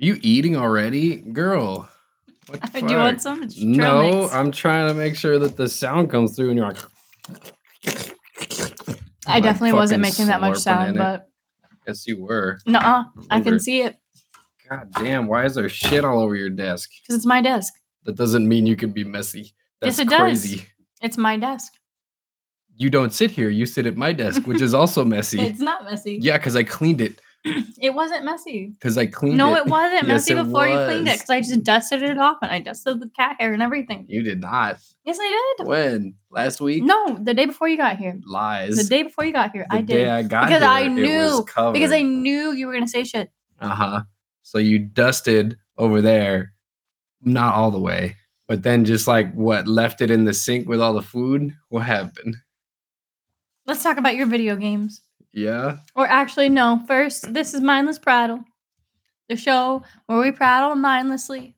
you eating already, girl? What the Do you want some? No, mix. I'm trying to make sure that the sound comes through, and you're like. I like definitely wasn't making that much sound, but Yes, you were. no, I can see it God damn! Why is there shit all over your desk? because it's my desk. That doesn't mean you can be messy. That's Yes, it does. It's my desk. You don't sit here. You sit at my desk, which is also messy. It's not messy. yeah, because I cleaned it. It wasn't messy. Because I cleaned No, it. it wasn't Yes, messy it before you cleaned it because I just dusted it off and I dusted the cat hair and everything. You did not. Yes, I did. When last week? No, the day before you got here. Lies. The day before you got here, The I did I got because here, I was knew because I knew you were gonna say shit. Uh huh. So you dusted over there, not all the way, but then just like what left it in the sink with all the food. What happened? Let's talk about your video games. Yeah. Or actually, no. First, this is mindless prattle, the show where we prattle mindlessly.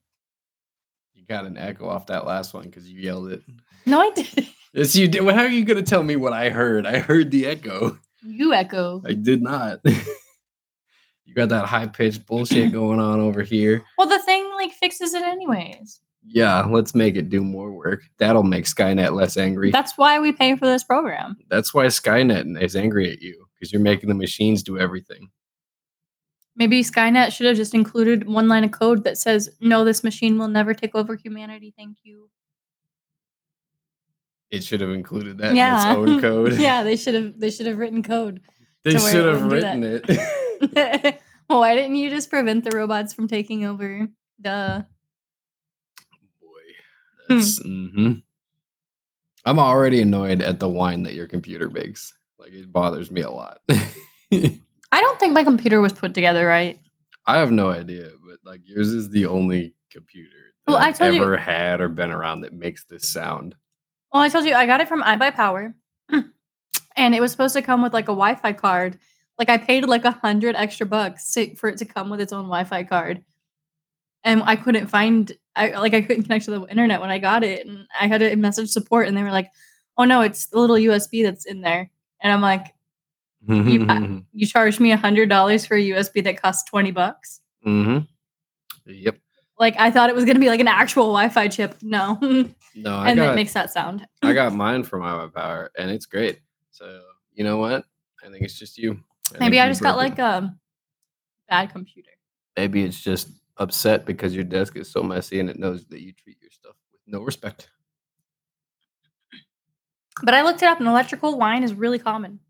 You got an echo off that last one because you yelled it. No, I did. Yes, you did. Well, how are you gonna tell me what I heard? I heard the echo. You echo. I did not. you got that high pitched bullshit going on over here. Well, the thing like fixes it anyways. Yeah, let's make it do more work. That'll make Skynet less angry. That's why we pay for this program. That's why Skynet is angry at you because you're making the machines do everything. Maybe Skynet should have just included one line of code that says, "No, this machine will never take over humanity. Thank you." It should have included that yeah. in its own code. yeah, they should have. They should have written code. they to where it should have written it. why didn't you just prevent the robots from taking over? Duh. Boy, that's. hmm I'm already annoyed at the whine that your computer makes. Like it bothers me a lot. I don't think my computer was put together right. I have no idea, but like yours is the only computer that Well, I I've told you- ever had or been around that makes this sound. Well, I told you I got it from iBuyPower, and it was supposed to come with like a Wi-Fi card. Like I paid like a hundred extra bucks to, for it to come with its own Wi-Fi card, and I couldn't find. I like I couldn't connect to the internet when I got it, and I had to message support, and they were like, "Oh no, it's the little USB that's in there," and I'm like, mm-hmm. "You charged me a hundred dollars for a USB that costs twenty bucks." Yep. Like I thought it was gonna be like an actual Wi-Fi chip. No, and No, I that got it makes that sound. I got mine from my power, and it's great. So you know what? I think it's just you. I Maybe I you just got like a bad computer. Maybe it's just upset because your desk is so messy and it knows that you treat your stuff with no respect. But I looked it up, and electrical whine is really common.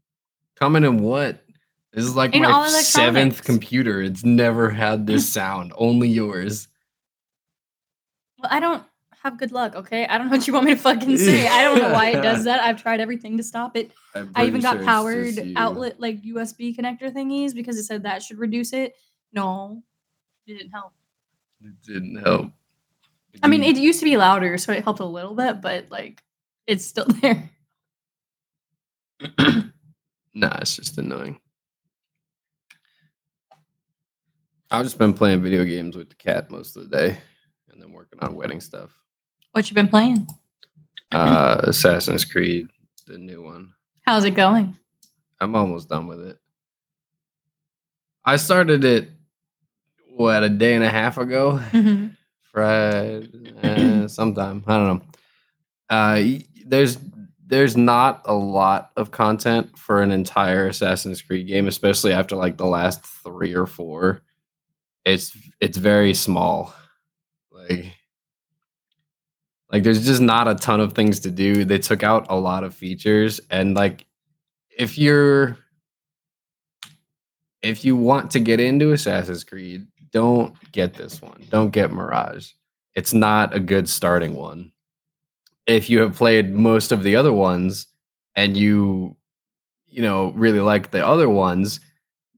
Common in what? This is like In my seventh computer. It's never had this sound. Only yours. Well, I don't have good luck, okay? I don't know what you want me to fucking say. I don't know why it does that. I've tried everything to stop it. I'm even got sure powered outlet like USB connector thingies because it said that should reduce it. No, it didn't help. It didn't help. I mean, it used to be louder, so it helped a little bit, but like it's still there. Nah, it's just annoying. I've just been playing video games with the cat most of the day and then working on wedding stuff. What you been playing? Uh Assassin's Creed, the new one. How's it going? I'm almost done with it. I started it what a day and a half ago. Mhm. Friday, uh, sometime. I don't know. Uh, y- there's there's not a lot of content for an entire Assassin's Creed game, especially after like the last three or four. It's it's very small. Like like there's just not a ton of things to do. They took out a lot of features and like if you're if you want to get into Assassin's Creed, don't get this one. Don't get Mirage. It's not a good starting one. If you have played most of the other ones and you you know really like the other ones,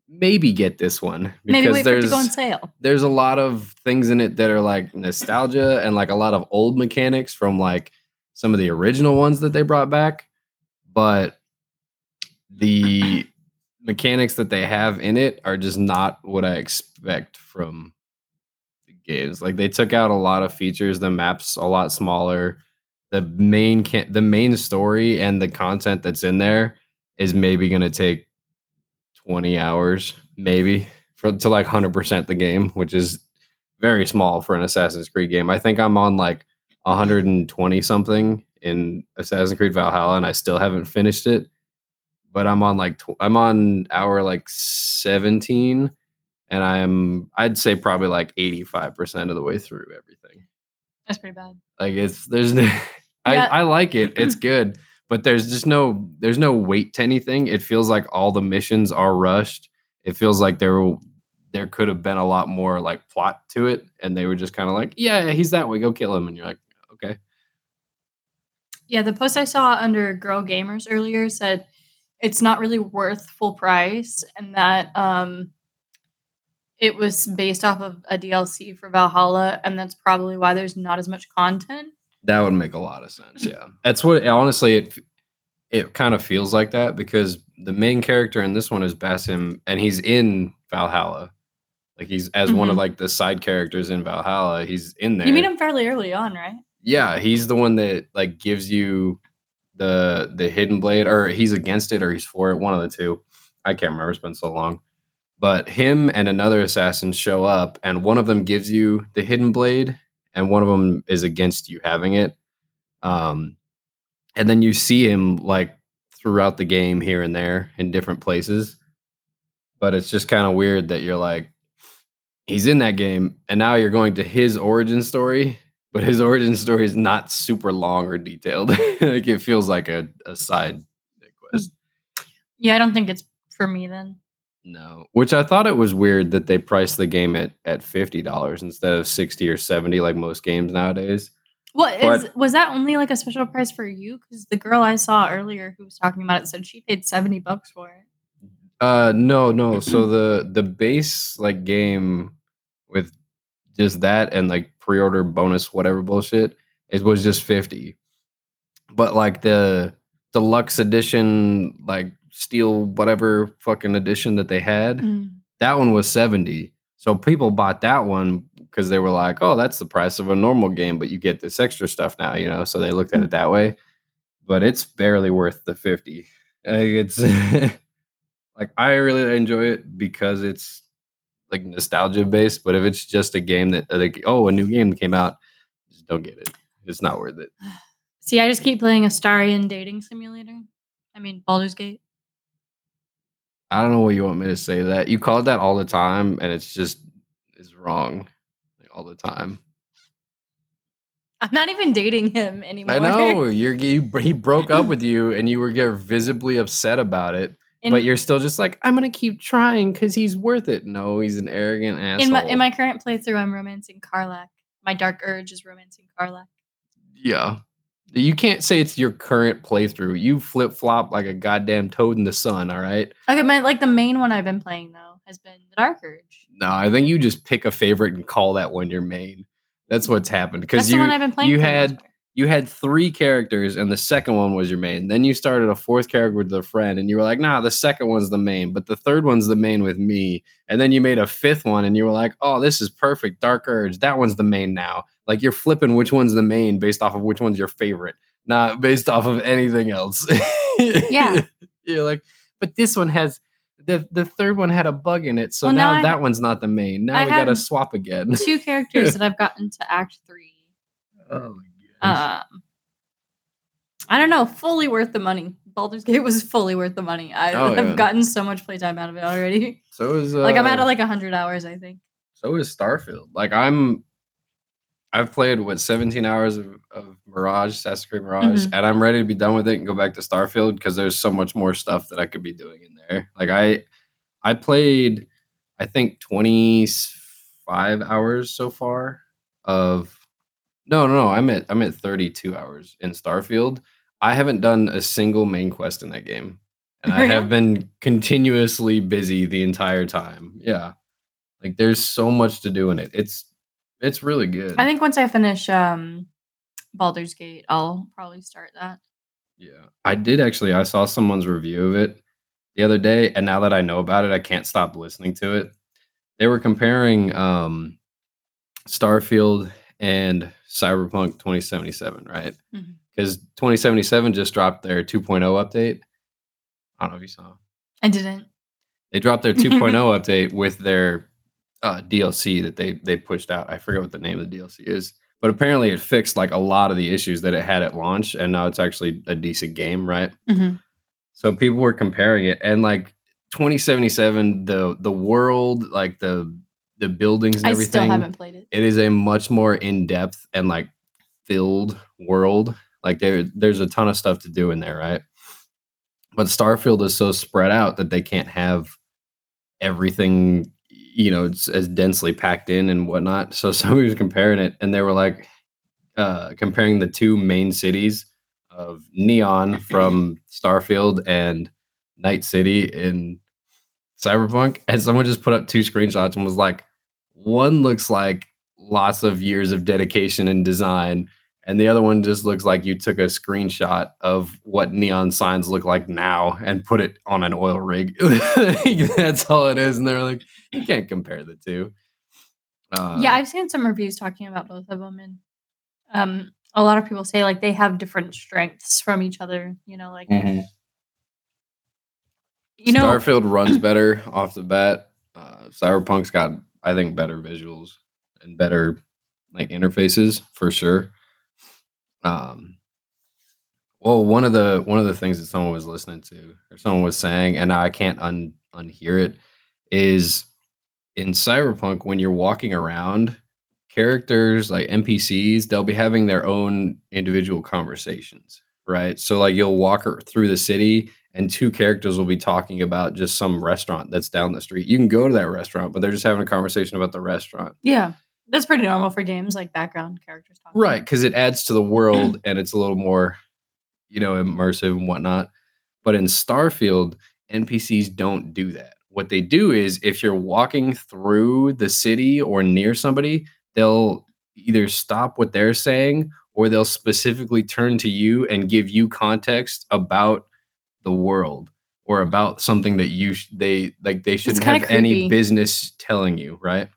maybe get this one Maybe wait for it to there's go on sale. there's a lot of things in it that are like nostalgia and like a lot of old mechanics from like some of the original ones that they brought back but the mechanics that they have in it are just not what i expect from the games. Like they took out a lot of features. The maps a lot smaller the main can- the main story and the content that's in there is maybe going to take 20 hours maybe for to like 100% the game which is very small for an Assassin's Creed game. I think I'm on like 120 something in Assassin's Creed Valhalla, and I still haven't finished it. But I'm on like tw- I'm on hour like 17, and I'm I'd say probably like 85 percent of the way through everything. That's pretty bad. Like it's there's no, Yeah. I like it. It's good, but there's just no there's no weight to anything. It feels like all the missions are rushed. It feels like there there could have been a lot more like plot to it, and they were just kind of like, yeah, he's that way, go kill him, and you're like, okay, Yeah, the post I saw under Girl Gamers earlier said it's not really worth full price and that um it was based off of a DLC for Valhalla and that's probably why there's not as much content. That would make a lot of sense. Yeah, that's what honestly it it kind of feels like that because the main character in this one is Basim, and he's in Valhalla. Like he's as one of Mhm. like the side characters in Valhalla. He's in there. You meet him fairly early on, right? Yeah, he's the one that like gives you the the hidden blade, or he's against it, or he's for it. One of the two. I can't remember. It's been so long. But him and another assassin show up, and one of them gives you the hidden blade, and one of them is against you having it. Um, and then you see him like throughout the game here and there in different places. But it's just kind of weird that you're like, he's in that game, and now you're going to his origin story, but his origin story is not super long or detailed. like it feels like a, a side quest. Yeah, I don't think it's for me then. No, which I thought it was weird that they priced the game at at fifty dollars instead of sixty or seventy like most games nowadays. What was that only like a special price for you? Because the girl I saw earlier who was talking about it said she paid 70 bucks for it. Uh, no, no. So the the base like game with just that and like pre-order bonus whatever bullshit, it was just fifty. But like the deluxe edition, like steel whatever fucking edition that they had, mm. that one was 70 so people bought that one because they were like oh that's the price of a normal game but you get this extra stuff now you know? So they looked at it that way. But it's barely worth the 50 like it's like i really enjoy it because it's like nostalgia based but if it's just a game that uh, like oh a new game came out just don't get it. It's not worth it. See, I just keep playing a Astarion dating simulator. I mean Baldur's Gate. I don't know what you want me to say that you call it that all the time and it's just it's wrong like, all the time I'm not even dating him anymore. I know you're you, he broke up with you and you were get visibly upset about it, In, but you're still just like I'm gonna keep trying because he's worth it. No, he's an arrogant asshole. in my in my current playthrough, I'm romancing Karlach. My dark urge is romancing Karlach. yeah, you can't say it's your current playthrough. You flip flop like a goddamn toad in the sun. All right. Okay, my like the main one I've been playing though has been the dark urge. No, I think you just pick a favorite and call that one your main. That's what's happened because the you one I've been playing. you for the most had you had three characters and the second one was your main. Then you started a fourth character with a friend and you were like, nah, the second one's the main, but the third one's the main with me. And then you made a fifth one and you were like, oh, this is perfect. Dark Urge. That one's the main now. Like you're flipping which one's the main based off of which one's your favorite, not based off of anything else. Yeah. you're like, but this one has the the third one had a bug in it, so Well, now now, that one's not the main. Now I we gotta swap again. two characters that I've gotten to Act Three. oh. Um, I don't know, fully worth the money. Baldur's Gate was fully worth the money. I Oh, have yeah. gotten so much playtime out of it already. So is uh, like I'm at like hundred hours, I think. So is Starfield. Like I'm I've played what 17 hours of, of Mirage, Assassin's Creed Mirage, Mhm. and I'm ready to be done with it and go back to Starfield because there's so much more stuff that I could be doing in there. Like I I played I think 25 hours so far of no no no I'm at I'm at 32 hours in Starfield. I haven't done a single main quest in that game. And I have been continuously busy the entire time. Yeah. Like there's so much to do in it. It's it's really good. I think once I finish um Baldur's Gate, I'll probably start that. yeah. I did actually I saw someone's review of it the other day and now that I know about it, I can't stop listening to it. They were comparing um Starfield and Cyberpunk 2077, right? Mhm. Cuz 2077 just dropped their 2.0 update. I don't know if you saw. I didn't. They dropped their 2.0 update with their uh, DLC that they they pushed out. I forget what the name of the DLC is, but apparently it fixed like a lot of the issues that it had at launch, and now it's actually a decent game, right? Mhm. So people were comparing it, and like 2077, the the world, like the the buildings and I everything, still haven't played it. it is a much more in depth and like filled world. Like there, there's a ton of stuff to do in there, right? But Starfield is so spread out that they can't have everything, you know, it's as densely packed in and whatnot. So somebody was comparing it, and they were like, uh, comparing the two main cities of Neon from Starfield and Night City in Cyberpunk, and someone just put up two screenshots and was like, one looks like lots of years of dedication and design, and the other one just looks like you took a screenshot of what neon signs look like now and put it on an oil rig. That's all it is, and they're like, you can't compare the two. Uh, yeah, I've seen some reviews talking about both of them, and um, a lot of people say like they have different strengths from each other. You know, like mhm. you know, Starfield runs better off the bat. Uh, Cyberpunk's got, I think, better visuals and better like interfaces for sure. Um, well, one of the one of the things that someone was listening to or someone was saying, and I can't un unhear it, is in Cyberpunk when you're walking around, characters like NPCs, they'll be having their own individual conversations, right? So like you'll walk ar- through the city and two characters will be talking about just some restaurant that's down the street. You can go to that restaurant, but they're just having a conversation about the restaurant. yeah, that's pretty normal for games like background characters talking. Right, because it adds to the world and it's a little more, you know, immersive and whatnot. But in Starfield, NPCs don't do that. What they do is if you're walking through the city or near somebody, they'll either stop what they're saying or they'll specifically turn to you and give you context about the world or about something that you sh- they like they shouldn't have any business telling you, right?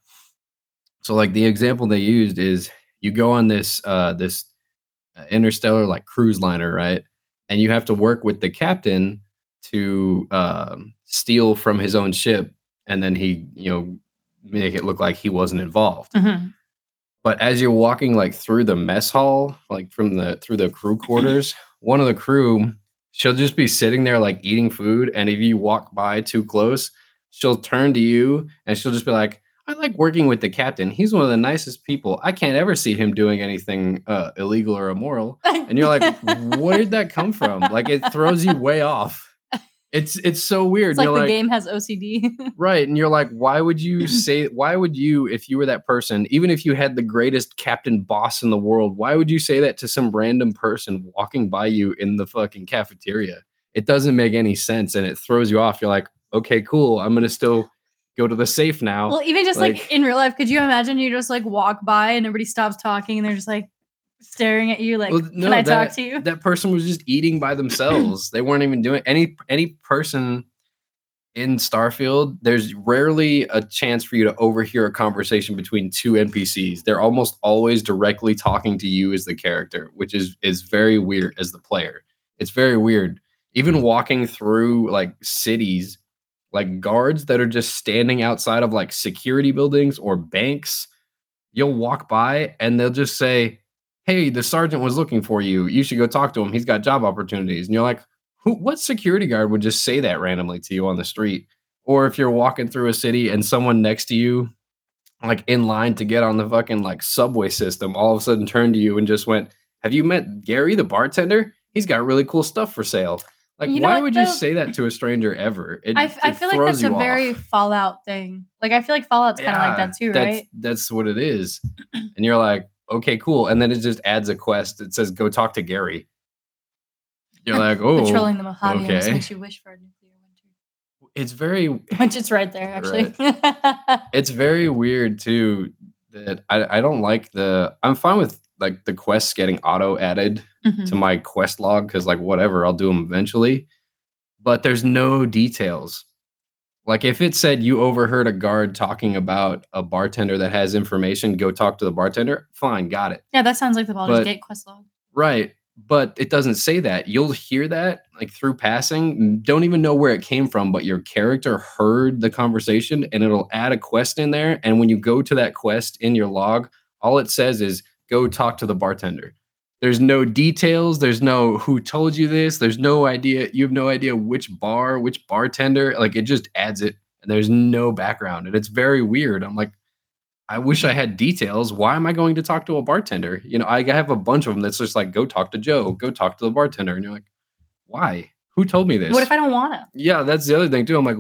So like the example they used is you go on this uh this uh, interstellar like cruise liner, right? And you have to work with the captain to um, steal from his own ship, and then he, you know, make it look like he wasn't involved. Mhm. But as you're walking like through the mess hall, like from the through the crew quarters, one of the crew, she'll just be sitting there like eating food, and if you walk by too close, she'll turn to you and she'll just be like, "I like working with the captain. He's one of the nicest people. I can't ever see him doing anything uh, illegal or immoral." And you're like, "Where did that come from?" Like it throws you way off. It's it's so weird. It's like you're the like, game has OCD. Right. And you're like, why would you say, why would you, if you were that person, even if you had the greatest captain boss in the world, why would you say that to some random person walking by you in the fucking cafeteria? It doesn't make any sense and it throws you off. You're like, okay, cool. I'm going to still go to the safe now. well, even just like, like- in real life, could you imagine you just like walk by and everybody stops talking and they're just like staring at you like, Well, can I talk to you? that person was just eating by themselves. they weren't even doing any any person in Starfield. There's rarely a chance for you to overhear a conversation between two NPCs. They're almost always directly talking to you as the character, which is is very weird as the player. It's very weird. Even walking through like cities, like guards that are just standing outside of like security buildings or banks, you'll walk by and they'll just say, hey, the sergeant was looking for you. You should go talk to him. He's got job opportunities. And you're like, who, what security guard would just say that randomly to you on the street? Or if you're walking through a city and someone next to you, like in line to get on the fucking like subway system, all of a sudden turned to you and just went, have you met Gary, the bartender? He's got really cool stuff for sale. Like, You know why what, would you say that to a stranger ever? It, I, f- I it feel like that's a you very. Fallout thing. Like I feel like Fallout's kind of like that too, that's, right? That's what it is. And you're like, okay, cool. And then it just adds a quest that says, go talk to Gary. You're like, oh, Patrolling the Mojave okay. makes you wish for a nuclear winter. it's very, Which is right there, actually. it's very weird too that I, I don't like the, I'm fine with like the quests getting auto added Mhm. to my quest log because like whatever, I'll do them eventually. But there's no details. Like if it said you overheard a guard talking about a bartender that has information, go talk to the bartender. Fine, got it. Yeah, that sounds like the Baldur's But- Gate quest log. Right. but it doesn't say that. You'll hear that like through passing, don't even know where it came from, but your character heard the conversation and it'll add a quest in there. And when you go to that quest in your log, all it says is go talk to the bartender. There's no details. There's no who told you this. There's no idea. You have no idea which bar, which bartender. Like it just adds it. And there's no background. And it's very weird. I'm like, I wish I had details. Why am I going to talk to a bartender? You know, I have a bunch of them that's just like, go talk to Joe, go talk to the bartender. And you're like, why? Who told me this? What if I don't want to? Yeah, that's the other thing too. I'm like,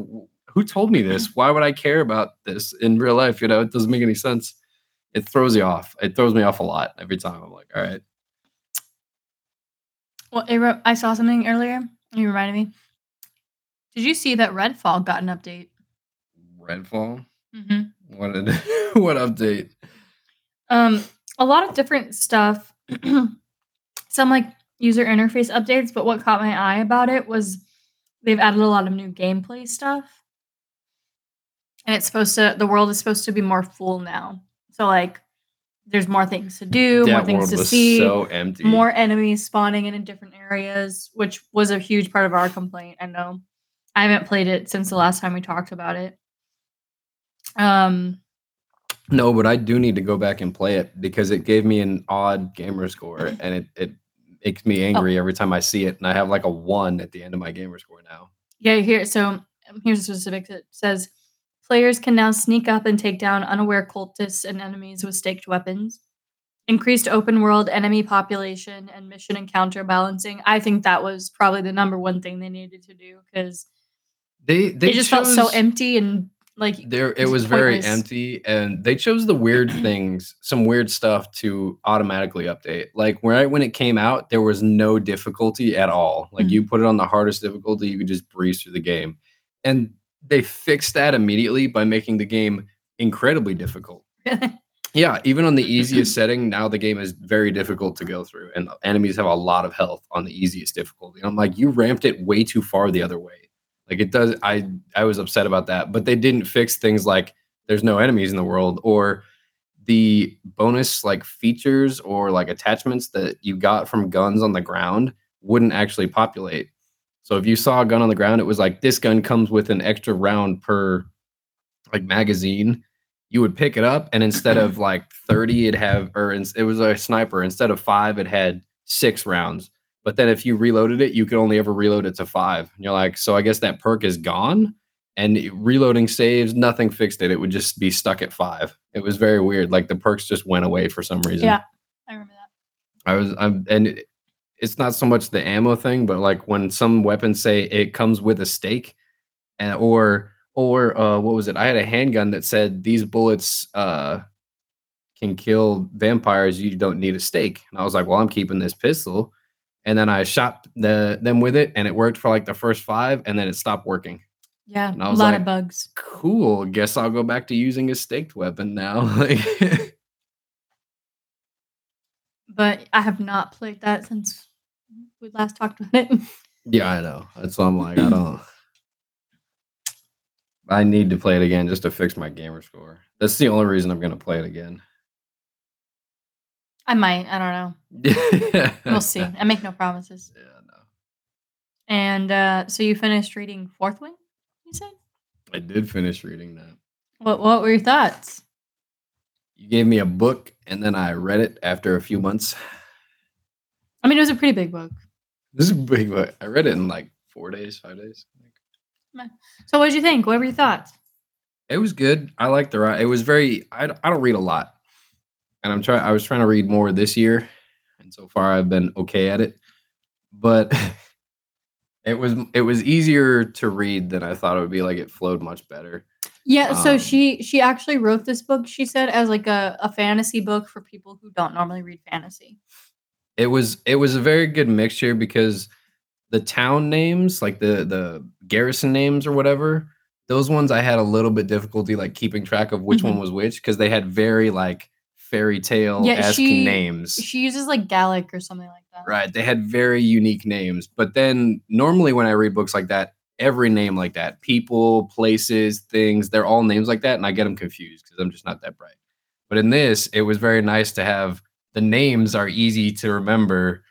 who told me this? Why would I care about this in real life? You know, it doesn't make any sense. It throws you off. It throws me off a lot every time. I'm like, all right. Well, re- I saw something earlier. You reminded me. Did you see that Redfall got an update? Redfall. Mm-hmm. What did, what update? Um, a lot of different stuff. Some like user interface updates, but what caught my eye about it was they've added a lot of new gameplay stuff. And it's supposed to the world is supposed to be more full now. So like there's more things to do, more things to see, so empty. more enemies spawning in, in different areas, which was a huge part of our complaint. I know. I haven't played it since the last time we talked about it. Um No, but I do need to go back and play it because it gave me an odd gamer score and it, it makes me Oh. angry every time I see it. And I have like a one at the end of my gamer score now. Yeah, here. So here's the specifics. It says players can now sneak up and take down unaware cultists and enemies with staked weapons. Increased open world enemy population and mission encounter balancing. I think that was probably the number one thing they needed to do because They they it just felt so empty and like there it was very empty and they chose the weird things some weird stuff to automatically update like right when it came out there was no difficulty at all like Mhm. you put it on the hardest difficulty you could just breeze through the game and they fixed that immediately by making the game incredibly difficult. Yeah even on the easiest setting now the game is very difficult to go through and enemies have a lot of health on the easiest difficulty. I'm like you ramped it way too far the other way. Like it does i i was upset about that but they didn't fix things like there's no enemies in the world or the bonus like features or like attachments that you got from guns on the ground wouldn't actually populate so if you saw a gun on the ground it was like this gun comes with an extra round per like magazine. You would pick it up and instead of like 30 it'd have or it was a sniper. Instead of five it had six rounds. But then if you reloaded it you could only ever reload it to five. And you're like so i guess that perk is gone? And reloading saves nothing fixed it. It would just be stuck at five. It was very weird. Like the perks just went away for some reason. Yeah. I remember that. I was I'm and it, it's not so much the ammo thing, but like when some weapons say it comes with a stake, and or or uh what was it? I had a handgun that said these bullets uh can kill vampires, you don't need a stake. And I was like, well, I'm keeping this pistol. And then I shot the them with it and it worked for like the first five and then it stopped working. Yeah, a lot like- of bugs. Cool. Guess I'll go back to using a staked weapon now. Like But I have not played that since we last talked about it. Yeah, I know. That's why I'm like, I don't. I need to play it again just to fix my gamer score. That's the only reason I'm gonna play it again. I might. I don't know. We'll see. I make no promises. Yeah, no. And uh, so you finished reading Fourth Wing, you said? I did finish reading that. What What were your thoughts? You gave me a book, and then I read it after a few months. I mean, it was a pretty big book. This is a big book. I read it in like four days, five days. So, what did you think? What were your thoughts? It was good. I liked the ride. It was very. I, I don't read a lot, and I'm trying. I was trying to read more this year, and so far I've been okay at it. But it was it was easier to read than I thought it would be. Like it flowed much better. Yeah, so Um, she she actually wrote this book. She said as like a, a fantasy book for people who don't normally read fantasy. It was it was a very good mixture because the town names, like the the garrison names or whatever, those ones I had a little bit difficulty like keeping track of which one mm-hmm. was which because they had very like fairy tale esque she- names. She uses like Gallic or something like that. Right. They had very unique names. But then normally when I read books like that, every name like that, people, places, things, they're all names like that. And I get them confused because I'm just not that bright. But in this, it was very nice to have the names are easy to remember.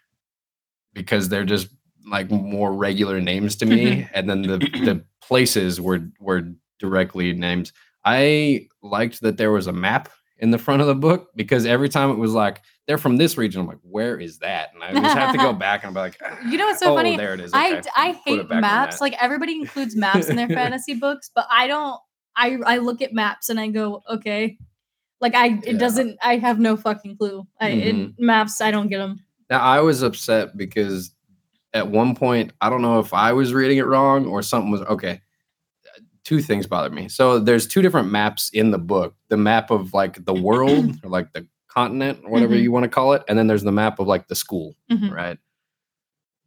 because they're just like more regular names to me, mm-hmm. and then the the places were were directly named. I liked that there was a map in the front of the book because every time it was like they're from this region, I'm like, where is that? And I just have to go back and be like, ah, You know what's so oh, funny? there it is. I Okay, I it hate maps. Like everybody includes maps in their fantasy books, but I don't. I I look at maps and I go, okay. Like I, it Yeah. doesn't. I have no fucking clue. I it, maps. I don't get them. Now I was upset because at one point I don't know if I was reading it wrong or something was okay. Two things bothered me. So there's two different maps in the book. The map of like the world or like the continent or whatever Mhm. you want to call it, and then there's the map of like the school, Mhm. right?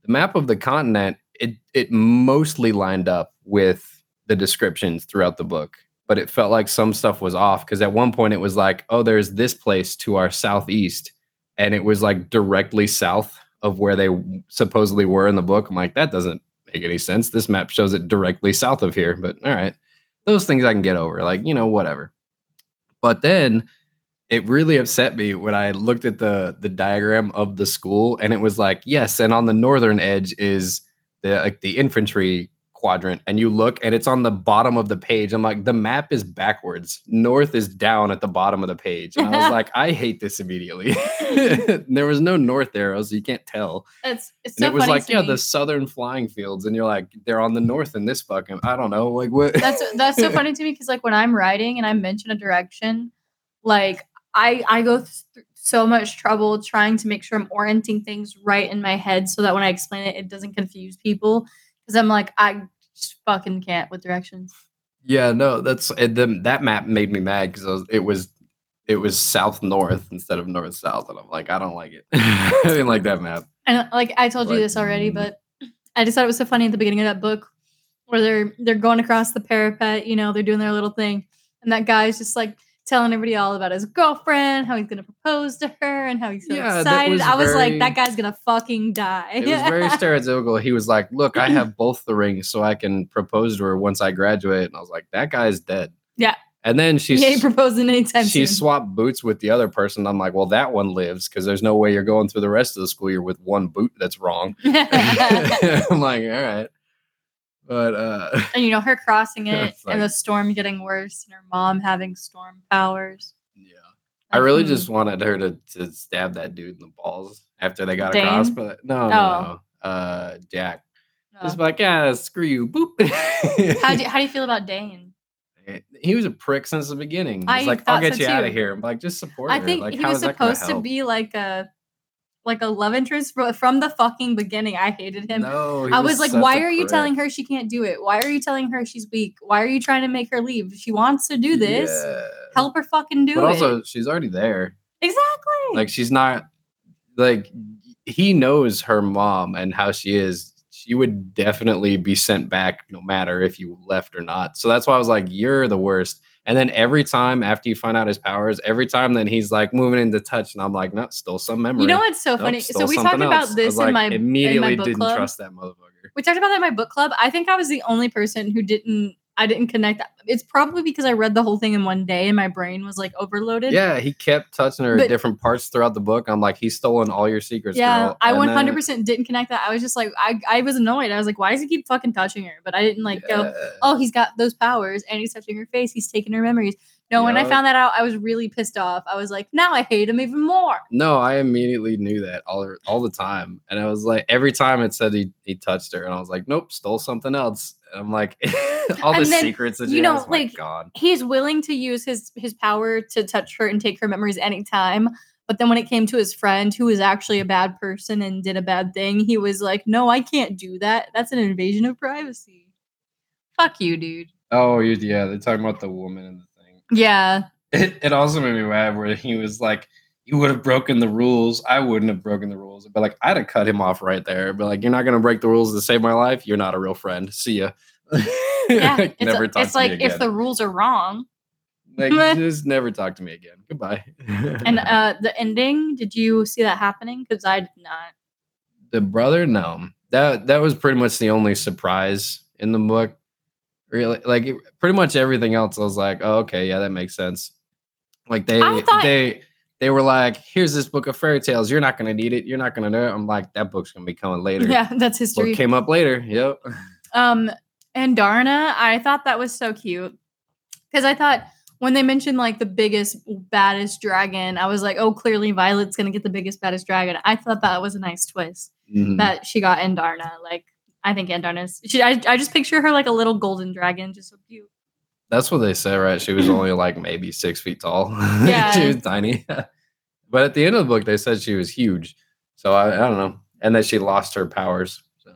The map of the continent it it mostly lined up with the descriptions throughout the book, but it felt like some stuff was off because at one point it was like, oh, there's this place to our southeast and it was like directly south of where they supposedly were in the book. I'm like, that doesn't make any sense. This map shows it directly south of here, but all right. Those things I can get over, like, you know, whatever. But then it really upset me when I looked at the the diagram of the school and it was like, yes, and on the northern edge is the like the infantry quadrant and you look and it's on the bottom of the page. I'm like, the map is backwards. North is down at the bottom of the page. And I was like, I hate this immediately. there was no north arrows, so you can't tell. It's it's so it was like, yeah, me. the southern flying fields, and you're like, they're on the north in this fucking. I don't know, like what? that's that's so funny to me because like when I'm writing and I mention a direction, like I I go through so much trouble trying to make sure I'm orienting things right in my head so that when I explain it, it doesn't confuse people. Because I'm like I just fucking can't with directions. Yeah, no, that's it, the, that map made me mad because it was it was south north instead of north south, and I'm like, I don't like it. I didn't like that map. And like I told you this already, mm. but I just thought it was so funny at the beginning of that book where they're they're going across the parapet, you know, they're doing their little thing, and that guy's just like telling everybody all about his girlfriend, how he's gonna propose to her, and how he's so Yeah, excited. was I was like, that guy's gonna fucking die. It was very stereotypical. He was like, "Look, I have both the rings, so I can propose to her once I graduate." And I was like, "That guy's dead." Yeah. And then she he ain't proposing anytime she soon. swapped boots with the other person. I'm like, "Well, that one lives because there's no way you're going through the rest of the school year with one boot that's wrong." I'm like, "All right," but uh, and you know, her crossing it It's and the storm getting worse and her mom having storm powers. yeah. I really just wanted her to, to stab that dude in the balls after they got Dain? across, but no, no, Oh. no. Uh, Jack. Oh. Just be like, yeah, screw you, boop. how do how do you feel about Dain? he was a prick since the beginning. He's like, I'll get so you out of here. I'm like, just support I her. think like, he how was is that gonna supposed to be like a like a love interest fro- from the fucking beginning. I hated him. No, I was like, why are you prick. telling her she can't do it? Why are you telling her she's weak? Why are you trying to make her leave? If she wants to do this, Yeah. help her fucking do But it. also, she's already there. exactly. Like, she's not like he knows her mom and how she is. She would definitely be sent back no matter if you left or not. So that's why I was like, you're the worst. And then every time after you find out his powers, every time then he's like moving into touch, and I'm like, no, still some memory. you know what's so Nope, funny? So we talked about else. This in like, my in immediately my book didn't club. trust that motherfucker. We talked about that in my book club. I think I was the only person who didn't. I didn't connect. that. It's probably because I read the whole thing in one day and my brain was like overloaded. Yeah, he kept touching her But- at different parts throughout the book. I'm like, he's stolen all your secrets. Yeah, girl. I And 100% didn't connect that. I was just like, I, I was annoyed. I was like, why does he keep fucking touching her? But I didn't like go, oh, he's got those powers and he's touching her face. He's taking her memories. No, when I found that out, I was really pissed off. I was like, now I hate him even more. No, I immediately knew that all all the time, and I was like, every time it said he he touched her, and I was like, nope, stole something else. And I'm like, all the then, secrets that you know, like, God. He's willing to use his his power to touch her and take her memories anytime. But then when it came to his friend, who was actually a bad person and did a bad thing, he was like, no, I can't do that. That's an invasion of privacy. Fuck you, dude. Oh, you- yeah, they're talking about the woman and the. Yeah. It, it also made me mad where he was like, "You would have broken the rules. I wouldn't have broken the rules." But like, I'd have cut him off right there. But like, you're not gonna break the rules to save my life. You're not a real friend. See ya. Yeah. Like, It's, never a- talk it's to me like if the rules are wrong. like just never talk to me again. Goodbye. And uh the ending, did you see that happening? Because I did not. the brother, no. That that was pretty much the only surprise in the book. Really, like it- pretty much everything else, I was like, oh, okay, yeah, that makes sense. Like they thought- they they were like, "Here's this book of fairy tales. You're not gonna need it. You're not gonna know it." I'm like, "That book's gonna be coming later." Yeah, that's Book history. came up later. Yep. Um, Andarna, I thought that was so cute because I thought when they mentioned like the biggest, baddest dragon, I was like, oh, clearly Violet's gonna get the biggest, baddest dragon. I thought that was a nice twist Mhm. that she got Andarna Like, I think Andarna's. She, I, I just picture her like a little golden dragon, just so cute. That's what they say, right? She was only like maybe six feet tall. Yeah. she was tiny. but at the end of the book, they said she was huge. So I, I don't know, and that she lost her powers. So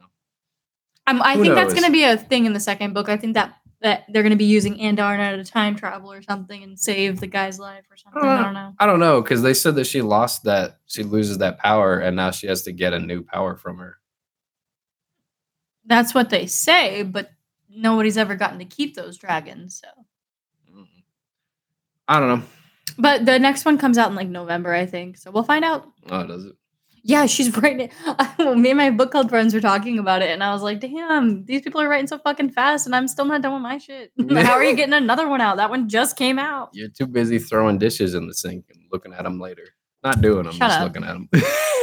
Um, I Who think that's gonna be a thing in the second book. I think that that they're gonna be using Andarna to time travel or something and save the guy's life or something. I don't know. I don't know because they said that she lost that, she loses that power, and now she has to get a new power from her. That's what they say, but nobody's ever gotten to keep those dragons. So. I don't know. but the next one comes out in like November, I think. So we'll find out. Oh, does it? Yeah, she's writing. it. Me and my book club friends were talking about it, and I was like, "Damn, these people are writing so fucking fast, and I'm still not done with my shit. How are you getting another one out? That one just came out." You're too busy throwing dishes in the sink and looking at them later. Not doing them, Shut just up. looking at them.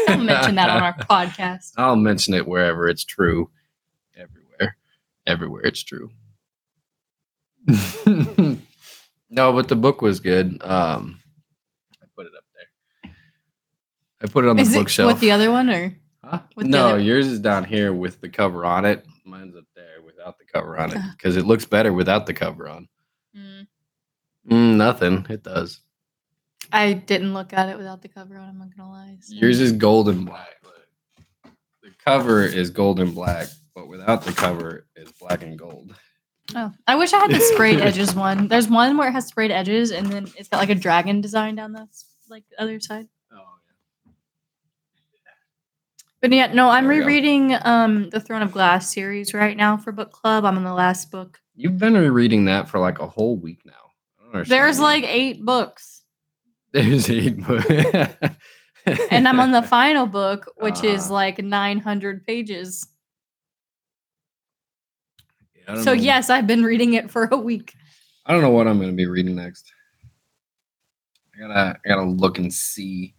Don't mention that on our podcast. I'll mention it wherever it's true. Everywhere. Everywhere it's true. no, but the book was good. Um I put it up there. I put it on the Is it bookshelf. with the other one or? Huh? No, other- yours is down here with the cover on it. Mine's up there without the cover on it because it looks better without the cover on. Mm, Mm, nothing. It does. I didn't look at it without the cover on. I'm not gonna lie. so- Yours is gold and black. Look. The cover is gold and black, but without the cover, it's black and gold. Oh, I wish I had the sprayed edges one. There's one where it has sprayed edges, and then it's got like a dragon design down the like the other side. Oh, yeah. But yeah, no, I'm There rereading um the Throne of Glass series right now for book club. I'm on the last book. You've been rereading that for like a whole week now. I don't understand There's like eight books, there's eight books. and I'm on the final book, which is Ah. like 900 pages. So know. yes, I've been reading it for a week. I don't know what I'm going to be reading next. I gotta, I gotta look and see.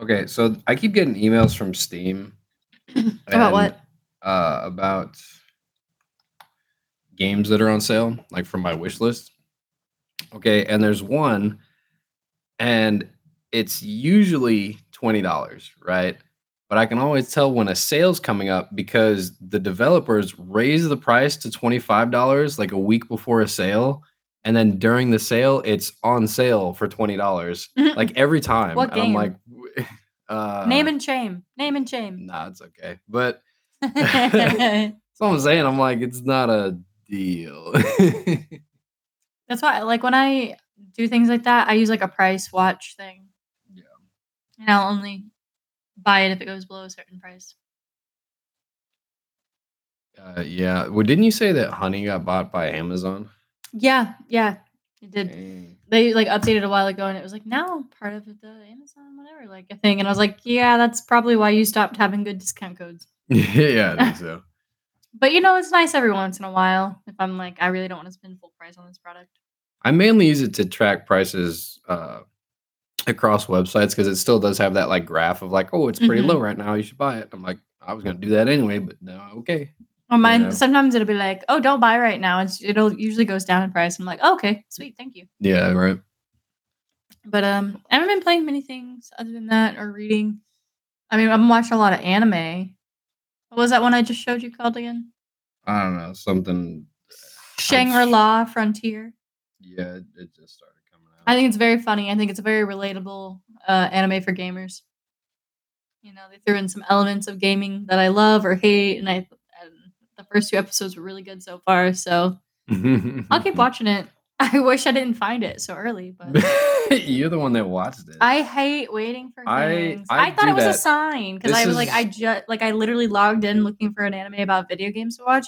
Okay, so I keep getting emails from Steam About and, what? Uh, about games that are on sale, like from my wish list. Okay, and there's one, and it's usually twenty dollars, right? But I can always tell when a sale's coming up because the developers raise the price to twenty five dollars like a week before a sale, and then during the sale, it's on sale for twenty dollars, like every time. What and I'm game? like, uh, Name and shame. Name and shame. Nah, it's okay, but. That's what I'm saying. I'm like, it's not a deal. That's why, like, when I do things like that, I use like a price watch thing. Yeah. And I'll only buy it if it goes below a certain price. uh, yeah. Well, didn't you say that Honey got bought by Amazon? Yeah, yeah, it did. Dang. They like updated a while ago, and it was like now part of the Amazon whatever like a thing. And I was like, yeah, that's probably why you stopped having good discount codes. yeah, I think so. But you know, it's nice every once in a while if I'm like, I really don't want to spend full price on this product. I mainly use it to track prices uh, across websites because it still does have that like graph of like, oh, it's pretty Mhm. low right now. You should buy it. I'm like, I was gonna do that anyway, but no, okay. Or mine, sometimes it'll be like, oh, don't buy right now. It's, it'll usually goes down in price. I'm like, oh, okay, sweet, thank you. Yeah, right. But um, I haven't been playing many things other than that or reading. I mean, I'm watching a lot of anime. What was that one I just showed you called again? I don't know something. Shangri La Frontier. Yeah, it, just started. I think it's very funny. I think it's a very relatable uh, anime for gamers. You know, they threw in some elements of gaming that I love or hate, and I and the first two episodes were really good so far. So I'll keep watching it. I wish I didn't find it so early, but You're the one that watched it. I hate waiting for I- things. I I, thought it was that. a sign because I was like, I just like I literally logged in looking for an anime about video games to watch,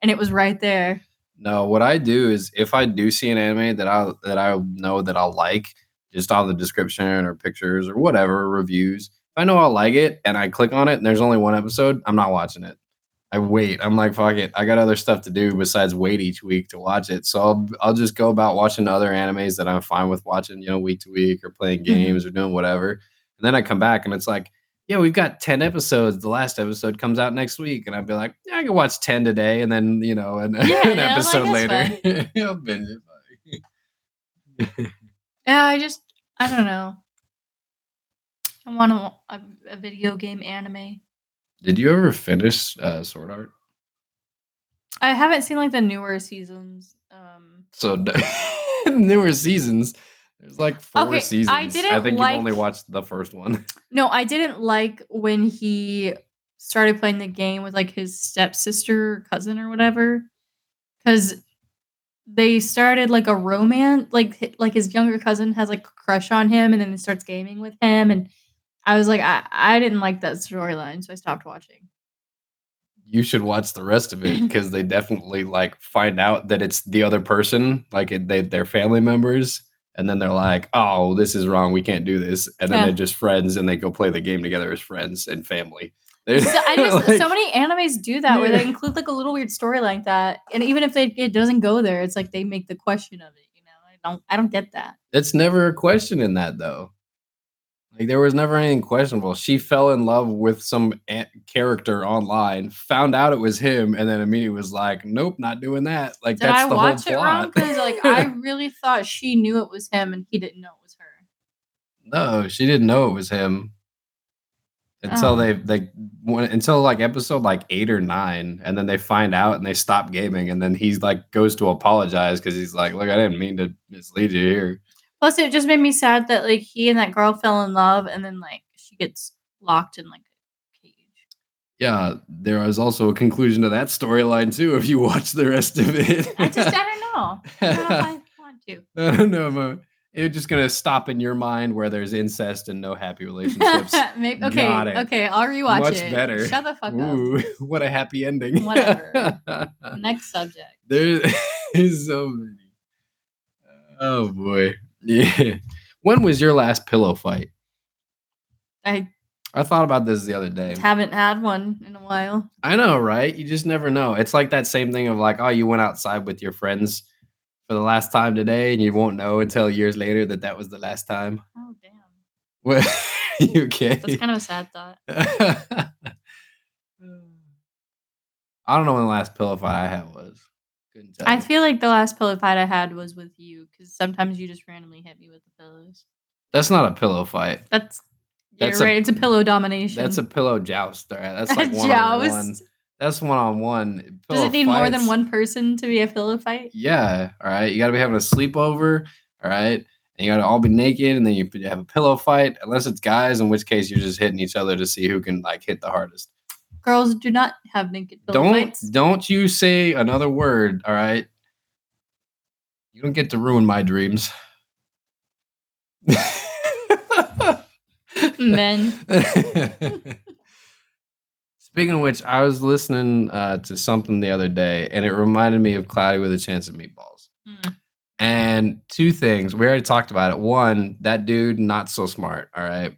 and it was right there. No, what I do is if I do see an anime that I that I know that I'll like, just on the description or pictures or whatever reviews. If I know I'll like it and I click on it and there's only one episode, I'm not watching it. I wait. I'm like, fuck it. I got other stuff to do besides wait each week to watch it. So I'll I'll just go about watching other animes that I'm fine with watching, you know, week to week or playing Mhm. games or doing whatever. And then I come back and it's like, yeah, we've got 10 episodes. The last episode comes out next week. And I'd be like, yeah, I can watch 10 today. And then, you know, an, Yeah, an I'm like, episode later. I'll binge it. Yeah, I just I don't know. I want a, a, a video game anime. Did you ever finish uh, Sword Art? I haven't seen like the newer seasons. Um, So newer seasons. There's like four Okay, seasons. I, didn't think like- you've only watched the first one. no, I didn't like when he started playing the game with like his stepsister or cousin or whatever, because they started like a romance. Like like his younger cousin has like a crush on him, and then he starts gaming with him, and I was like, I I didn't like that storyline, so I stopped watching. You should watch the rest of it because they definitely like find out that it's the other person, like they they're family members, and then they're like, "Oh, this is wrong. We can't do this," and then Yeah. they're just friends and they go play the game together as friends and family. They're- So I just like- so many animes do that where they include like a little weird story like that, and even if they, it doesn't go there, it's like they make the question of it. You know, I don't I don't get that. It's never a question in that though. Like there was never anything questionable. She fell in love with some a- character online, found out it was him, and then immediately was like, "Nope, not doing that." Like Did that's I the watch whole it wrong? Because like I really thought she knew it was him and he didn't know it was her. no, she didn't know it was him until Oh. they they went until like episode like eight or nine, and then they find out and they stop gaming, and then he's like goes to apologize because he's like, "Look, I didn't mean to mislead you here." Plus, it just made me sad that like he and that girl fell in love, and then like she gets locked in like a cage. Yeah, there is also a conclusion to that storyline too. If you watch the rest of it, I just I don't know. I don't know if I want to. I don't know, Mo. It's just gonna stop in your mind where there's incest and no happy relationships. Maybe, okay, okay, I'll rewatch Much it. better. Shut the fuck up. Ooh, what a happy ending! Whatever. Next subject. there is so many. Oh boy, yeah. When was your last pillow fight? I I thought about this the other day. haven't had one in a while. I know, right? You just never know. It's like that same thing of like, oh, you went outside with your friends for the last time today, and you won't know until years later that that was the last time. Oh damn. What? you okay? That's kind of a sad thought. I don't know when the last pillow fight I had was. I feel like the last pillow fight I had was with you because sometimes you just randomly hit me with the pillows. That's not a pillow fight. That's you're That's a- right. it's a pillow domination. That's a pillow joust. All right, that's A like one on one. joust. That's one on one. Does it need more than one person to be a pillow fight? Yeah. All right. You got to be having a sleepover. All right. And you got to all be naked, and then you have a pillow fight. Unless it's guys, in which case you're just hitting each other to see who can like hit the hardest. Girls do not have naked pillow don't fights. don't you say another word. All right. You don't get to ruin my dreams. Men. Speaking of which, I was listening uh, to something the other day, and it reminded me of Cloudy with a Chance of Meatballs. Mm. And two things. We already talked about it. One, that dude, not so smart. All right.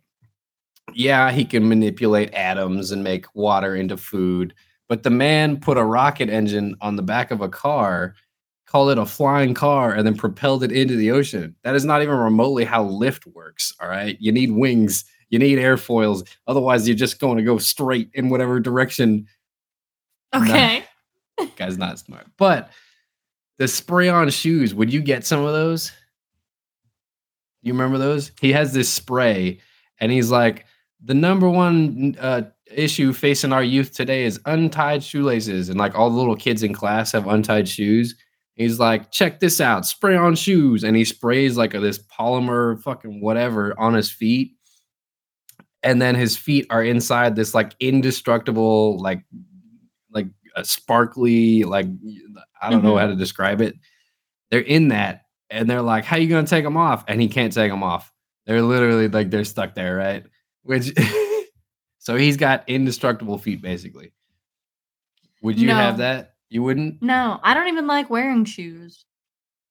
Yeah, he can manipulate atoms and make water into food, but the man put a rocket engine on the back of a car, called it a flying car, and then propelled it into the ocean. That is not even remotely how lift works. All right. You need wings, you need airfoils. Otherwise, you're just going to go straight in whatever direction Okay. guy's not smart. But the spray on shoes, would you get some of those? You remember those? He has this spray and he's like, the number one uh, issue facing our youth today is untied shoelaces. And like all the little kids in class have untied shoes. He's like, check this out, spray on shoes. And he sprays like a, this polymer fucking whatever on his feet. And then his feet are inside this like indestructible, like, like a sparkly, like I don't know how to describe it. They're in that, and they're like, "How you gonna take them off?" And he can't take them off. They're literally like they're stuck there, right? Which, so he's got indestructible feet, basically. Would you have that? You wouldn't. No, I don't even like wearing shoes.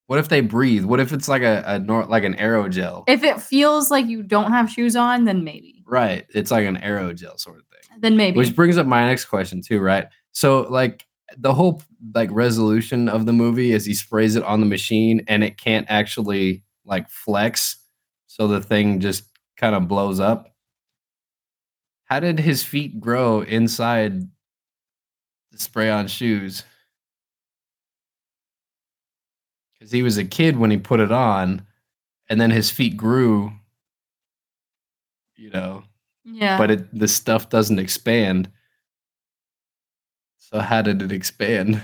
What if they breathe? What if it's like a, a nor- like an aerogel? If it feels like you don't have shoes on, then maybe. right, it's like an aerogel sort of thing. Then maybe. Which brings up my next question too, right? So like the whole like resolution of the movie is he sprays it on the machine and it can't actually like flex, so the thing just kind of blows up. How did his feet grow inside the spray on shoes? Because he was a kid when he put it on, and then his feet grew, you know, Yeah. but it the stuff doesn't expand. So how did it expand?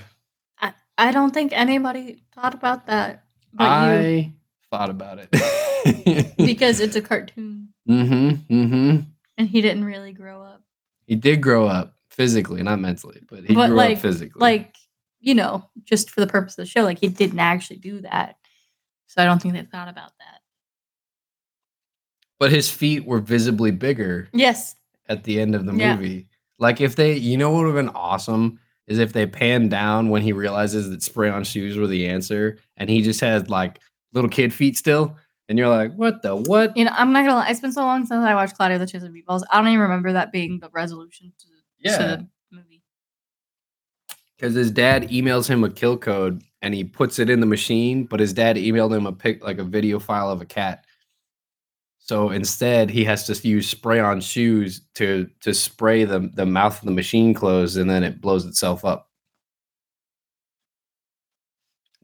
I I don't think anybody thought about that. But you I thought about it. because it's a cartoon mm-hmm. Mm-hmm. And he didn't really grow up. He did grow up physically, not mentally, but he But, grew like- up physically. Like, you know, just for the purpose of the show, like he didn't actually do that. So I don't think they thought about that. but his feet were visibly bigger Yes. at the end of the Yeah. movie. Like if they, you know, what would have been awesome is if they panned down when he realizes that spray on shoes were the answer, and he just had like little kid feet still, and you're like, what the what? You know, I'm not gonna lie, it's been so long since I watched Claudia the Chase of Meatballs. I don't even remember that being the resolution to, Yeah. to the movie. Because his dad emails him a kill code and he puts it in the machine, but his dad emailed him a pic like a video file of a cat. So instead, he has to use spray on shoes to to spray the the mouth of the machine closed, and then it blows itself up.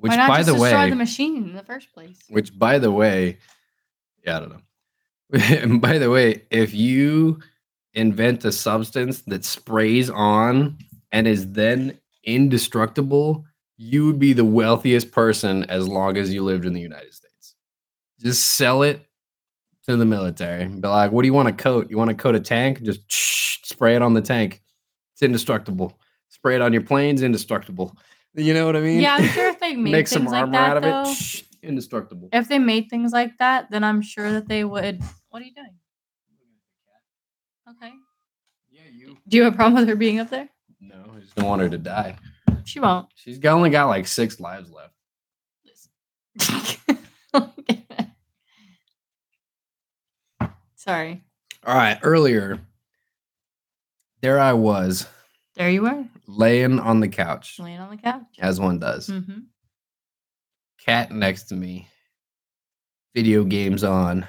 Which, by the way, the machine in the first place? which by the way, yeah, I don't know. And by the way, if you invent a substance that sprays on and is then indestructible, you would be the wealthiest person as long as you lived in the United States. Just sell it to the military. Be like, what do you want to coat? You want to coat a tank? Just spray it on the tank. It's indestructible. Spray it on your planes, indestructible. You know what I mean? Yeah, I'm sure if they made Make things some like armor that, out of though, it. Indestructible. if they made things like that, then I'm sure that they would. What are you doing? Okay. Yeah, you. Do you have a problem with her being up there? No, I just don't want her to die. She won't. She's got, only got like six lives left. Sorry. All right, earlier, there I was There you were, laying on the couch, laying on the couch. as one does. Mm-hmm. Cat next to me, video games on,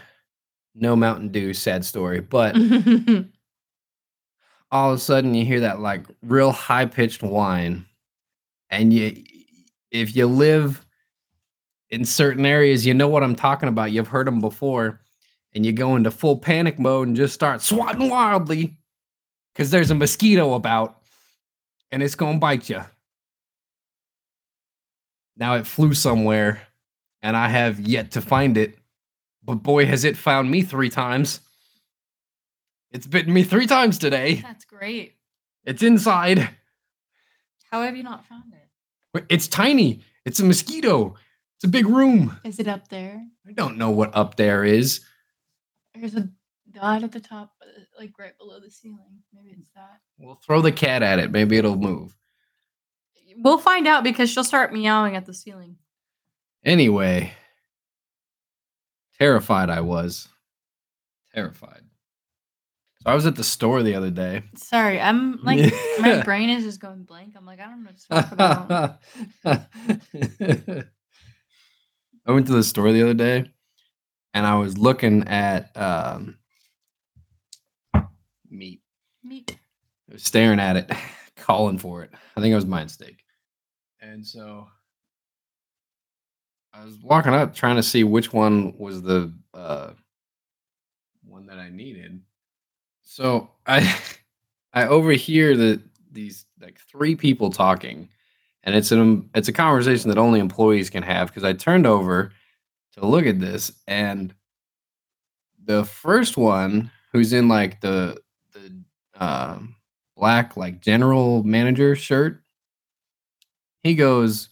no Mountain Dew, sad story. But all of a sudden, you hear that like real high pitched whine, and you, if you live in certain areas, you know what I'm talking about. You've heard them before, and you go into full panic mode and just start swatting wildly because there's a mosquito about, and it's gonna bite you. Now it flew somewhere, and I have yet to find it. But boy, has it found me three times. It's bitten me three times today. That's great. It's inside. How have you not found it? It's tiny. It's a mosquito. It's a big room. Is it up there? I don't know what up there is. There's a dot at the top, uh, like right below the ceiling. Maybe it's that. We'll throw the cat at it. Maybe it'll move. We'll find out because she'll start meowing at the ceiling. Anyway, terrified I was. Terrified. So I was at the store the other day. Sorry, I'm like my brain is just going blank. I'm like, I don't know what to talk about. I went to the store the other day and I was looking at um, meat. Meat. I was staring at it, calling for it. I think it was buying steak. And so I was walking up trying to see which one was the uh, one that I needed. So I I overhear the these like three people talking, and it's an it's a conversation that only employees can have because I turned over to look at this and the first one who's in like the um black like general manager shirt. He goes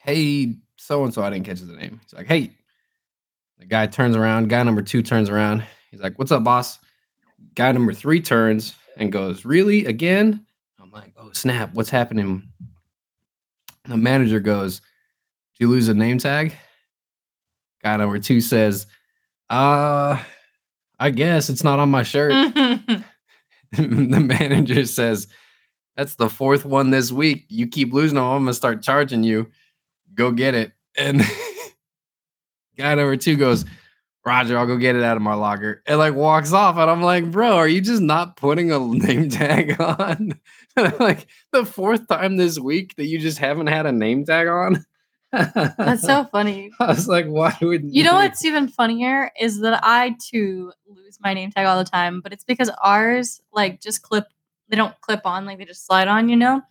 hey so and so i didn't catch his name. He's like hey. The guy turns around guy number two turns around. He's like what's up boss? Guy number three turns and goes really? Again? I'm like oh snap. What's happening? The manager goes "Do you lose a name tag? Guy number two says uh i guess it's not on my shirt. the manager says, That's the fourth one this week. You keep losing them, I'm gonna start charging you. Go get it. And guy number two goes, Roger, I'll go get it out of my locker. And like walks off. And I'm like, bro, are you just not putting a name tag on? like the fourth time this week that you just haven't had a name tag on. That's so funny. I was like, why wouldn't You know what's even funnier is that I too lose my name tag all the time, but it's because ours like just clip they don't clip on, like they just slide on, you know?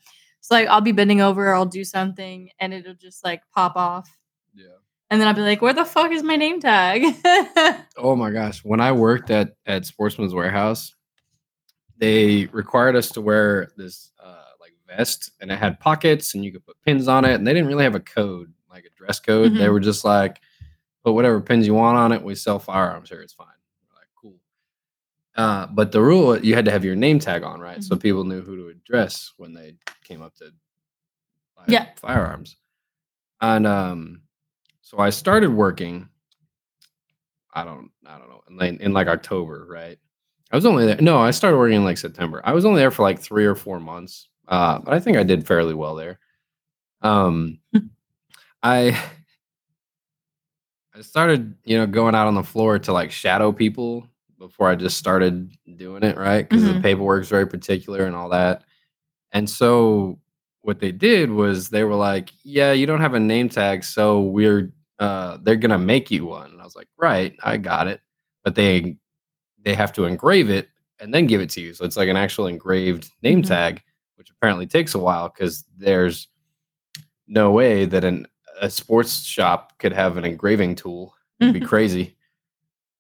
So like I'll be bending over, I'll do something and it'll just like pop off. Yeah. And then I'll be like, where the fuck is my name tag? Oh my gosh. When I worked at at Sportsman's Warehouse, they required us to wear this uh, vest and it had pockets and you could put pins on it. And they didn't really have a code, like a dress code. They Mhm. were just like, put whatever pins you want on it. We sell firearms here. It's fine. We're like, cool. Uh, but the rule, you had to have your name tag on, right? So Mhm. people knew who to address when they came up to Yeah. firearms. And um, so I started working. I don't, I don't know, in, like- in like October, right? I was only there. No, I started working in like September. I was only there for like three or four months, uh, but I think I did fairly well there. Um, I I started, you know, going out on the floor to like shadow people before I just started doing it, right? Because the Mhm. paperwork's very particular and all that. And so what they did was they were like, "Yeah, you don't have a name tag, so we're uh they're going to make you one." And I was like, "Right, I got it." But they they have to engrave it and then give it to you. So it's like an actual engraved name Mhm. tag, which apparently takes a while cuz there's no way that an a sports shop could have an engraving tool. It'd be crazy.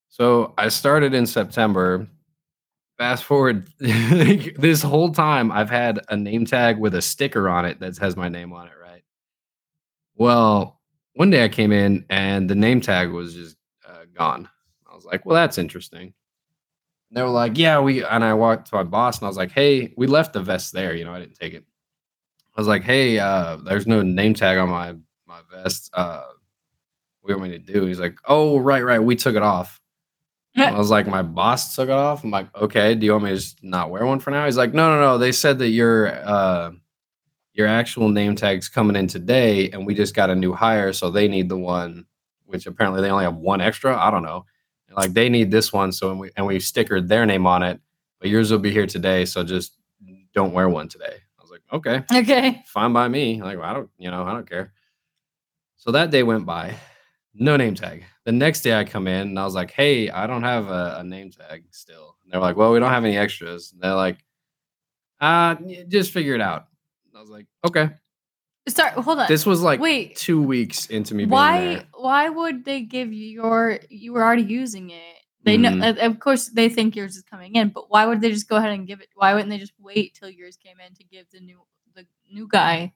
So I started in September. Fast forward this whole time, I've had a name tag with a sticker on it that has my name on it, right? Well, one day I came in and the name tag was just uh, gone. I was like, well, that's interesting. They were like, yeah, we, and I walked to my boss and I was like, hey, we left the vest there. You know, I didn't take it. I was like, hey, uh, there's no name tag on my, my vest. Uh, what do you want me to do? He's like, oh, right, right. We took it off. I was like, my boss took it off. I'm like, okay, do you want me to just not wear one for now? He's like, no, no, no. They said that your uh your actual name tag's coming in today, and we just got a new hire, so they need the one, which apparently they only have one extra. I don't know. Like they need this one, so and we and we stickered their name on it, but yours will be here today, so just don't wear one today. I was like, okay okay. fine by me. Like I don't, you know, I don't care. So that day went by, no name tag. The next day I come in and I was like, hey, I don't have a, a name tag still. And they're like, well, we don't have any extras. And they're like, uh, just figure it out. I was like, okay. Start hold on. This was like Wait. two weeks into me being why there. why would they give you your you were already using it they know Mhm. uh, of course they think yours is coming in but why would they just go ahead and give it why wouldn't they just wait till yours came in to give the new the new guy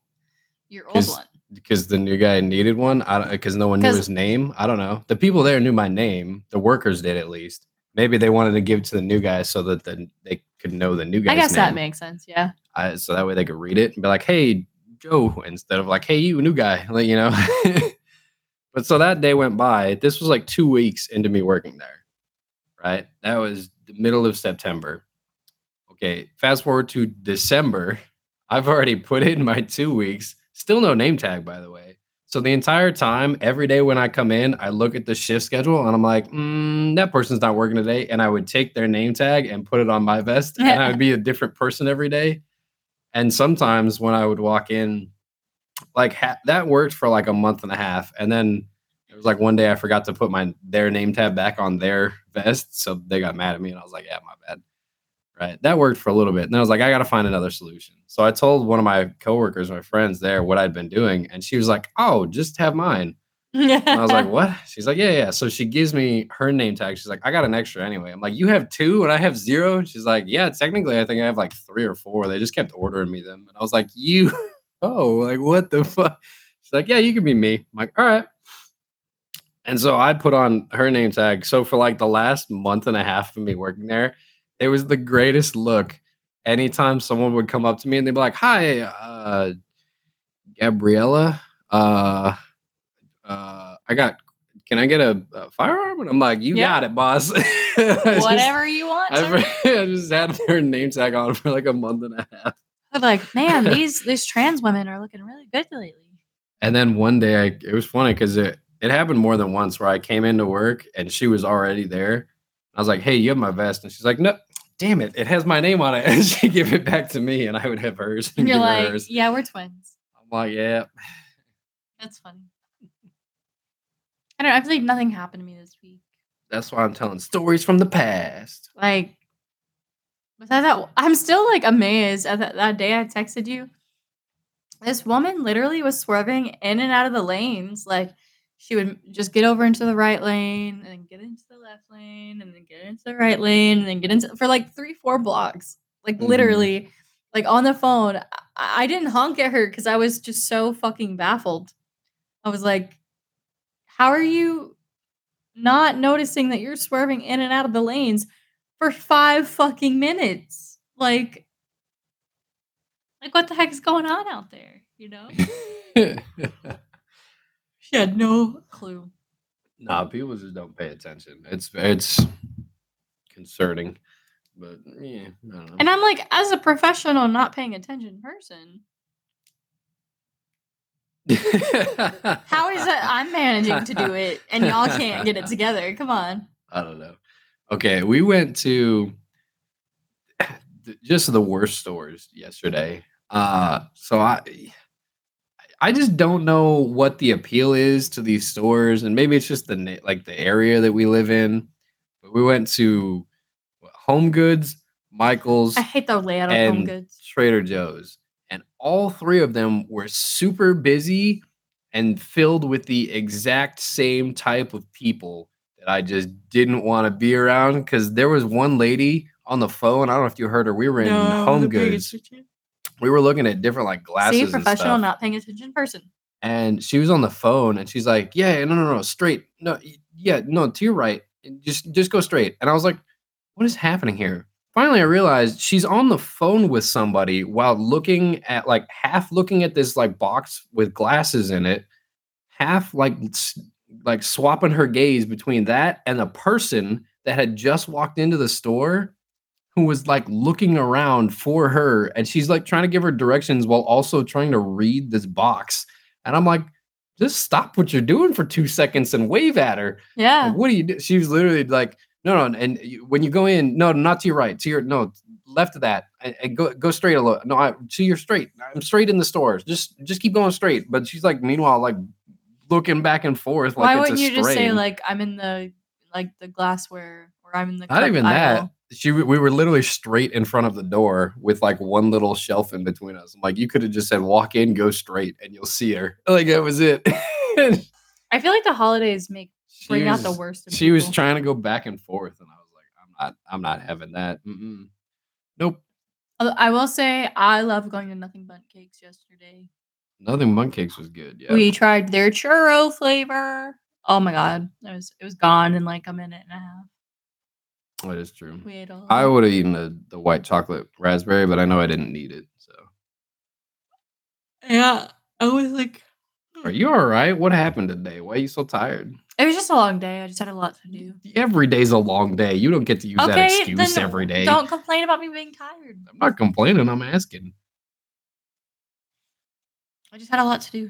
your old one because the new guy needed one. I because no one knew his name. I don't know. The people there knew my name. The workers did at least. Maybe they wanted to give it to the new guy so that the, they could know the new guy's i guess that makes sense yeah I, so that way they could read it and be like, "Hey, Joe," instead of like, "Hey, you new guy," like you know. but so that day went by. This was like two weeks into me working there, right? That was the middle of September. Okay, fast forward to December. I've already put in my two weeks. Still no name tag, by the way. So the entire time, every day when I come in, I look at the shift schedule and I'm like, mm, that person's not working today. And I would take their name tag and put it on my vest, and I would be a different person every day. And sometimes when I would walk in, like ha- that worked for like a month and a half, and then it was like one day I forgot to put my their name tag back on their vest, so they got mad at me, and I was like, yeah, my bad. Right, that worked for a little bit, and I was like, I got to find another solution. So I told one of my coworkers, my friends there, what I'd been doing, and she was like, "Oh, just have mine." And I was like, "What?" She's like, "Yeah, yeah." So she gives me her name tag. She's like, "I got an extra anyway." I'm like, "You have two and I have zero? She's like, "Yeah, technically, I think I have like three or four. They just kept ordering me them." And I was like, "You? Oh, like what the fuck?" She's like, "Yeah, you can be me." I'm like, "All right." And so I put on her name tag. So for like the last month and a half of me working there, it was the greatest look. Anytime someone would come up to me and they'd be like, "Hi, uh, Gabriella, uh, uh, I got. Can I get a, a firearm?" And I'm like, "You Yeah. got it, boss." I just- whatever you want I. I just had her name tag on for like a month and a half. I'm like, man, these these trans women are looking really good lately. And then one day, I, it was funny because it it happened more than once where I came into work and she was already there. I was like, "Hey, you have my vest," and she's like, "No, damn it, it has my name on it." And she give it back to me, and I would have hers. And you're like, hers. yeah, we're twins. I'm like, yeah. That's funny. I don't. know, I feel like nothing happened to me this week. That's why I'm telling stories from the past. Like, besides that, I'm still like amazed at that, that day I texted you. This woman literally was swerving in and out of the lanes. Like, she would just get over into the right lane and then get into the left lane and then get into the right lane and then get into for like three, four blocks. Like, Mhm. literally, like on the phone. I, I didn't honk at her because I was just so fucking baffled. I was like, how are you not noticing that you're swerving in and out of the lanes for five fucking minutes? Like, like what the heck is going on out there? You know? She had no clue. nah, people just don't pay attention. It's it's concerning, but yeah, I don't know. And I'm like, as a professional, not paying attention person, how is it I'm managing to do it and y'all can't get it together? Come on. I don't know. Okay, we went to just the worst stores yesterday. Uh, so I I just don't know what the appeal is to these stores, and maybe it's just the like the area that we live in. But we went to Home Goods, Michaels, I hate the layout of home goods. Trader Joe's, and all three of them were super busy and filled with the exact same type of people that I just didn't want to be around. Because there was one lady on the phone. I don't know if you heard her. We were in no, Home Goods. We were looking at different like glasses. See, and professional, stuff not paying attention person. and she was on the phone and she's like yeah no no no straight no yeah no to your right just just go straight and i was like what is happening here finally i realized she's on the phone with somebody while looking at like half looking at this like box with glasses in it half like like swapping her gaze between that and a person that had just walked into the store who was like looking around for her and she's like trying to give her directions while also trying to read this box. And i'm like just stop what you're doing for two seconds and wave at her. Yeah. like, what do you do? She was literally like no no and when you go in no not to your right to your no left of that and, and go go straight a little no I, to your straight i'm straight in the stores just just keep going straight but she's like meanwhile like looking back and forth like Why it's wouldn't a you just say like I'm in the like the glassware or I'm in the Not even aisle? that. She we were literally straight in front of the door with like one little shelf in between us. I'm like, you could have just said walk in, go straight, and you'll see her. Like that was it. I feel like the holidays make she bring out was, the worst. In she was trying to go back and forth, and I was like, I'm not, I'm not having that. Mm-mm. Nope. Uh, I will say I love going to Nothing Bundt Cakes yesterday. Nothing Bundt Cakes was good. Yeah. We tried their churro flavor. Oh my god, it was it was gone in like a minute and a half. that is true. We ate all. I would have eaten the, the white chocolate raspberry, but I know I didn't need it. So, yeah, I was like, are you all right? What happened today? Why are you so tired? it was just a long day. I just had a lot to do. Every day's a long day. You don't get to use that excuse then every day. don't complain about me being tired. I'm not complaining. I'm asking. I just had a lot to do.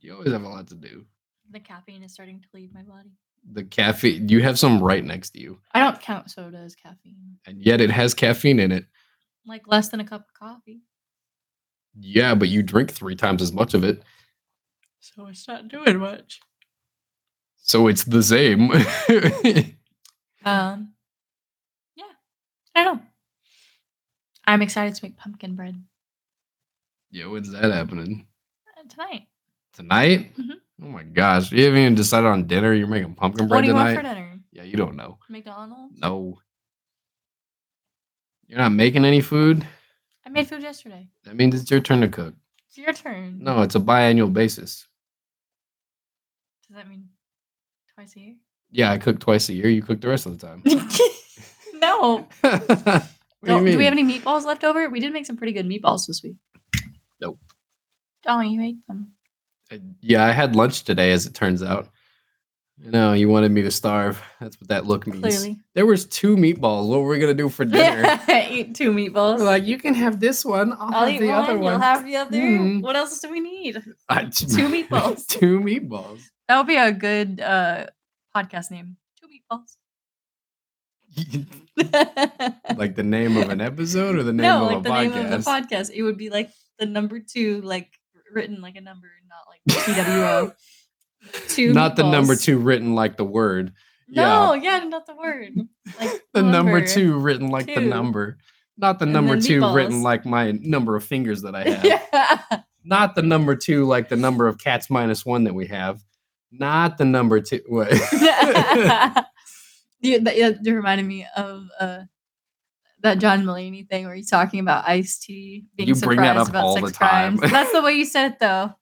You always have a lot to do. The caffeine is starting to leave my body. The caffeine, you have some right next to you, I don't count soda as caffeine. and yet it has caffeine in it. Like less than a cup of coffee. Yeah, but you drink three times as much of it. So it's not doing much. So it's the same. Um, yeah, I don't know. I'm excited to make pumpkin bread yeah, when's that happening? uh, tonight. Tonight? Mhm. Oh my gosh. You haven't even decided on dinner. You're making pumpkin bread what do you tonight? want for dinner? Yeah, you don't know. McDonald's. No. You're not making any food? I made food yesterday. That means it's your turn to cook. It's your turn. No, it's a biannual basis. Does that mean twice a year? Yeah, I cook twice a year. You cook the rest of the time. no. do, Don't- mean? do we have any meatballs left over? We did make some pretty good meatballs this week. Nope. Oh, you ate them. Uh, Yeah, I had lunch today, as it turns out. No, you wanted me to starve. That's what that look means. Clearly. There was two meatballs. What were we gonna do for dinner? Eat two meatballs. Like, you can have this one. I'll, I'll have eat the one. other You'll one. have the other. Mm. What else do we need? I- Two meatballs. two meatballs. That would be a good uh, podcast name. Two meatballs. like the name of an episode or the name no, of like a the podcast? name of the podcast. It would be like the number two, like written like a number, not like T W O. Two. Not the number two written like the word. No, yeah, not the word. Like The number two written like the number. Not the And number two written like my number of fingers that I have. yeah. Not the number two like the number of cats minus one that we have. Not the number two. What? you, that, you reminded me of uh, that John Mulaney thing where he's talking about Ice T being You bring that surprised up about all sex the time. crimes. That's the way you said it, though.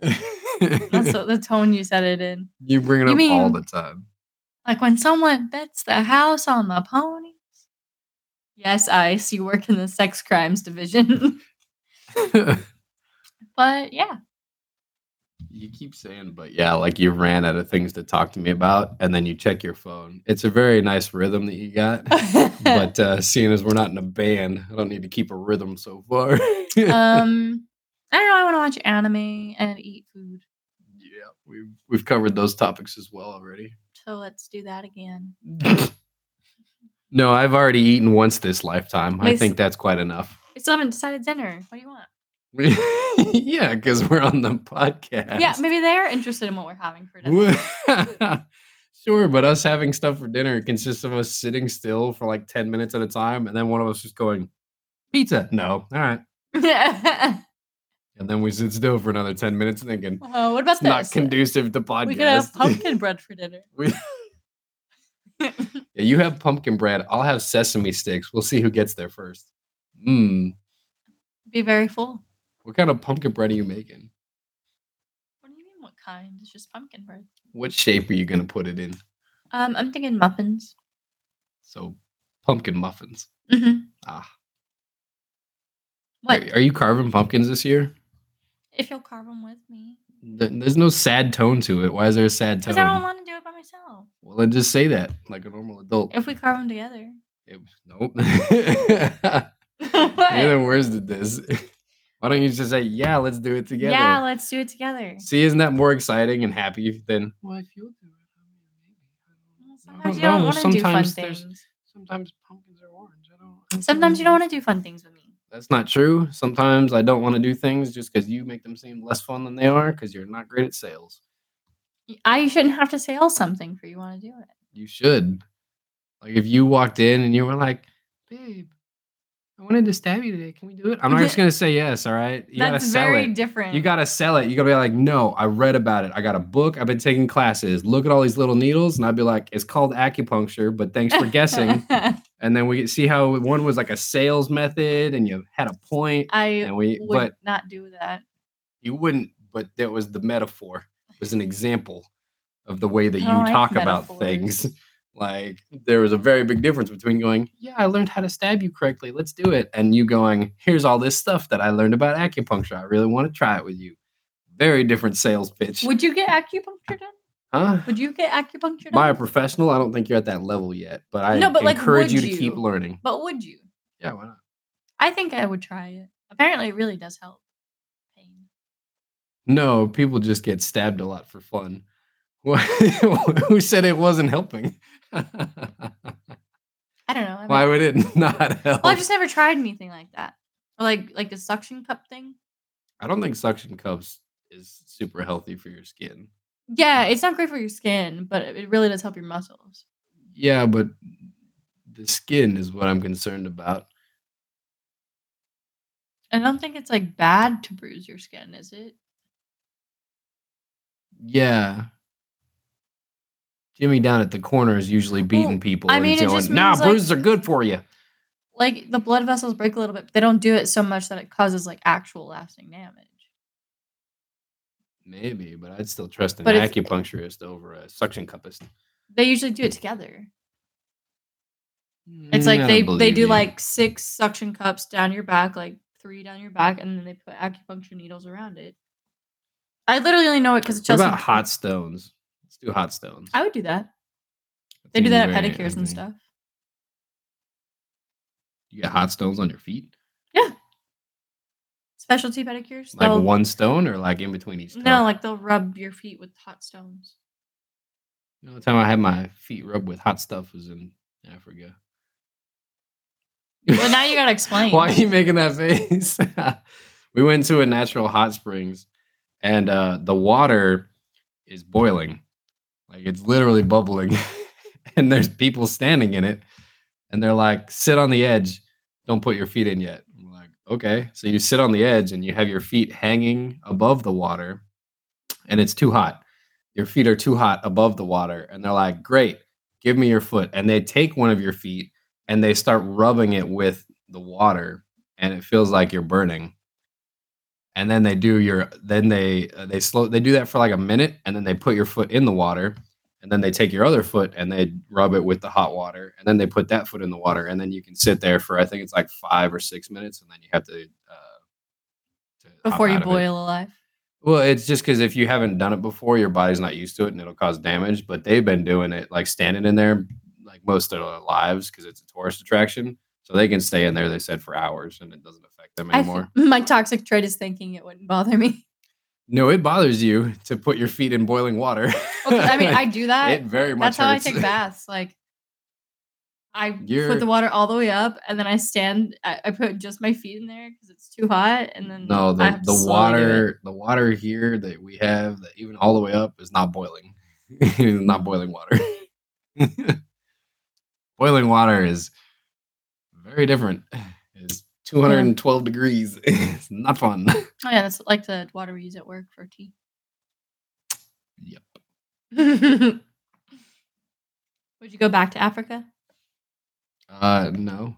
That's the, the tone you said it in. you bring it You up all the time. Like when someone bets the house on the ponies. Yes, Ice, you work in the sex crimes division. but yeah. You keep saying, but yeah, like you ran out of things to talk to me about, and then you check your phone. It's a very nice rhythm that you got. but uh, seeing as we're not in a band, I don't need to keep a rhythm so far. um I don't know, I want to watch anime and eat food. yeah, we've we've covered those topics as well already. So let's do that again. no, I've already eaten once this lifetime. I Makes- think that's quite enough. We still haven't decided dinner. What do you want? yeah, because we're on the podcast. Yeah, maybe they're interested in what we're having for dinner. sure, but us having stuff for dinner consists of us sitting still for like 10 minutes at a time, and then one of us just going, Pizza. No. All right. uh, And then we sit still for another 10 minutes thinking, "Oh, what about it's not conducive to podcast. we could have pumpkin bread for dinner. We- yeah, you have pumpkin bread. I'll have sesame sticks. We'll see who gets there first. Mmm. Be very full. What kind of pumpkin bread are you making? What do you mean? What kind? It's just pumpkin bread. What shape are you going to put it in? Um, I'm thinking muffins. So, pumpkin muffins. hmm Ah. What? Are, are you carving pumpkins this year? If you'll carve them with me. Th- There's no sad tone to it. Why is there a sad tone? Because I don't want to do it by myself. Well, then just say that like a normal adult. If we carve them together. It- nope. You're what? the worst at this. Why don't you just say, yeah, let's do it together? Yeah, let's do it together. See, isn't that more exciting and happy than, well, if you'll do it, maybe. Sometimes you don't don't want to do fun things. Sometimes pumpkins are orange. I don't. I Sometimes you don't want to do fun things with me. That's not true. Sometimes I don't want to do things just because you make them seem less fun than they are because you're not great at sales. I shouldn't have to sell something for you want to do it. You should. Like if you walked in and you were like, babe, I wanted to stab you today. Can we do it? I'm not just gonna say yes, all right? You gotta That's sell very it. different. You gotta sell it. You gotta be like, no, I read about it. I got a book. I've been taking classes. Look at all these little needles. And I'd be like, it's called acupuncture, but thanks for guessing. and then we could see how one was like a sales method and you had a point. I And we would but not do that. you wouldn't, but that was the metaphor. It was an example of the way that you oh, like talk about things. Like there was a very big difference between going, Yeah, I learned how to stab you correctly. Let's do it. And you going, Here's all this stuff that I learned about acupuncture. I really want to try it with you. Very different sales pitch. Would you get acupuncture done? huh? Would you get acupuncture done? By a professional, I don't think you're at that level yet, but I No, but, like, encourage you would to keep learning. But would you? Yeah, why not? I think I would try it. Apparently, it really does help. Pain. No, people just get stabbed a lot for fun. Who said it wasn't helping? I don't know. I Why would it not help? well, I've just never tried anything like that. Or like like the suction cup thing. I don't think suction cups is super healthy for your skin. Yeah, it's not great for your skin, but it really does help your muscles. Yeah, but the skin is what I'm concerned about. I don't think it's like bad to bruise your skin, is it? Yeah. Jimmy down at the corner is usually beating Well, people. I and mean, it going, just nah, like- bruises are good for you. Like the blood vessels break a little bit, but they don't do it so much that it causes like actual lasting damage. Maybe, but I'd still trust an But acupuncturist over a suction cupist. They usually do it together. It's Mm, like they they do you. like six suction cups down your back, like three down your back, and then they put acupuncture needles around it. I literally only know it because What Chelsea. about hot stones? Let's do hot stones. I would do that. That They do that at pedicures and stuff. You get hot stones on your feet? Yeah. Specialty pedicures. Like they'll- one stone or like in between each toe? No, like they'll rub your feet with hot stones. You know, the time I had my feet rubbed with hot stuff was in Africa. Well, now you gotta explain. Why are you making that face? we went to a natural hot springs and uh, the water is boiling. Like it's literally bubbling. and there's people standing in it. And they're like, sit on the edge. Don't put your feet in yet. I'm like, okay. So you sit on the edge and you have your feet hanging above the water and it's too hot. Your feet are too hot above the water. And they're like, great, give me your foot. And they take one of your feet and they start rubbing it with the water and it feels like you're burning and then they do your then they uh, they slow they do that for like a minute and then they put your foot in the water and then they take your other foot and they rub it with the hot water and then they put that foot in the water and then you can sit there for i think it's like five or six minutes and then you have to uh to before you boil alive. Well, it's just because if you haven't done it before, your body's not used to it and it'll cause damage. But they've been doing it like standing in there like most of their lives because it's a tourist attraction. So they can stay in there, they said, for hours and it doesn't affect them I th- anymore. my toxic trait is thinking it wouldn't bother me. no, it bothers you to put your feet in boiling water. Well, 'cause I mean, I do that. it very much That's how I take baths. Like, I You're- put the water all the way up, and then I stand. I, I put just my feet in there because it's too hot, and then No, the, the slowly do it. water the water here that we have that even all the way up is not boiling. it's not boiling water. boiling water is very different. It's 212 degrees. It's not fun. Oh yeah, that's like the water we use at work for tea. Yep. Would you go back to Africa? Uh no.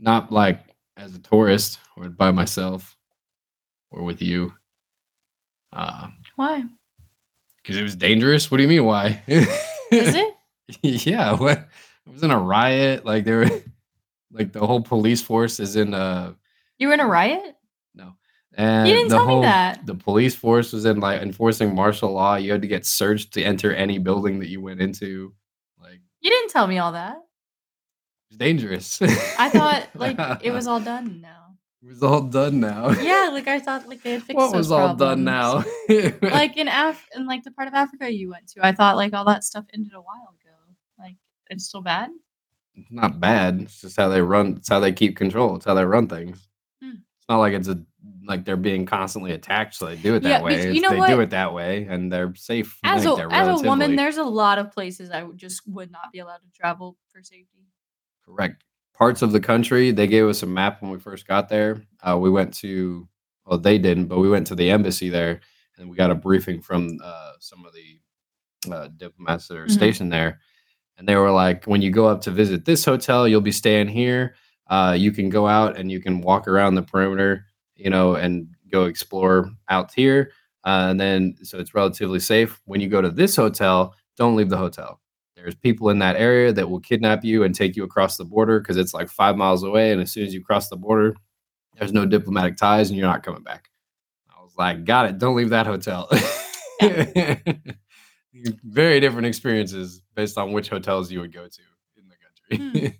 Not like as a tourist or by myself or with you. Uh Why? because it was dangerous. What do you mean why? Is it? yeah, what it was in a riot. Like there were like the whole police force is in uh You were in a riot? no. And You didn't the tell whole me that. the police force was in like enforcing martial law. You had to get searched to enter any building that you went into. Like You didn't tell me all that. it's dangerous. I thought like it was all done now. it was all done now. Yeah, like I thought like they had fixed what was all done now? like in Af in like the part of Africa you went to, I thought like all that stuff ended a while ago. It's still bad. It's not bad. It's just how they run. It's how they keep control. It's how they run things. Hmm. It's not like it's a like they're being constantly attacked, so they do it that Yeah, way. you know they do it that way, and they're safe. As a they're as a woman, there's a lot of places I would just would not be allowed to travel for safety. correct parts of the country. They gave us a map when we first got there. Uh, we went to well, they didn't, but we went to the embassy there, and we got a briefing from uh, some of the uh, diplomats that are Mhm. stationed there, and they were like, when you go up to visit this hotel, you'll be staying here. Uh, you can go out and you can walk around the perimeter, you know, and go explore out here. Uh, and then, so it's relatively safe. When you go to this hotel, don't leave the hotel. There's people in that area that will kidnap you and take you across the border because it's like five miles away. And as soon as you cross the border, there's no diplomatic ties and you're not coming back. I was like, got it. Don't leave that hotel. Very different experiences based on which hotels you would go to in the country. Hmm.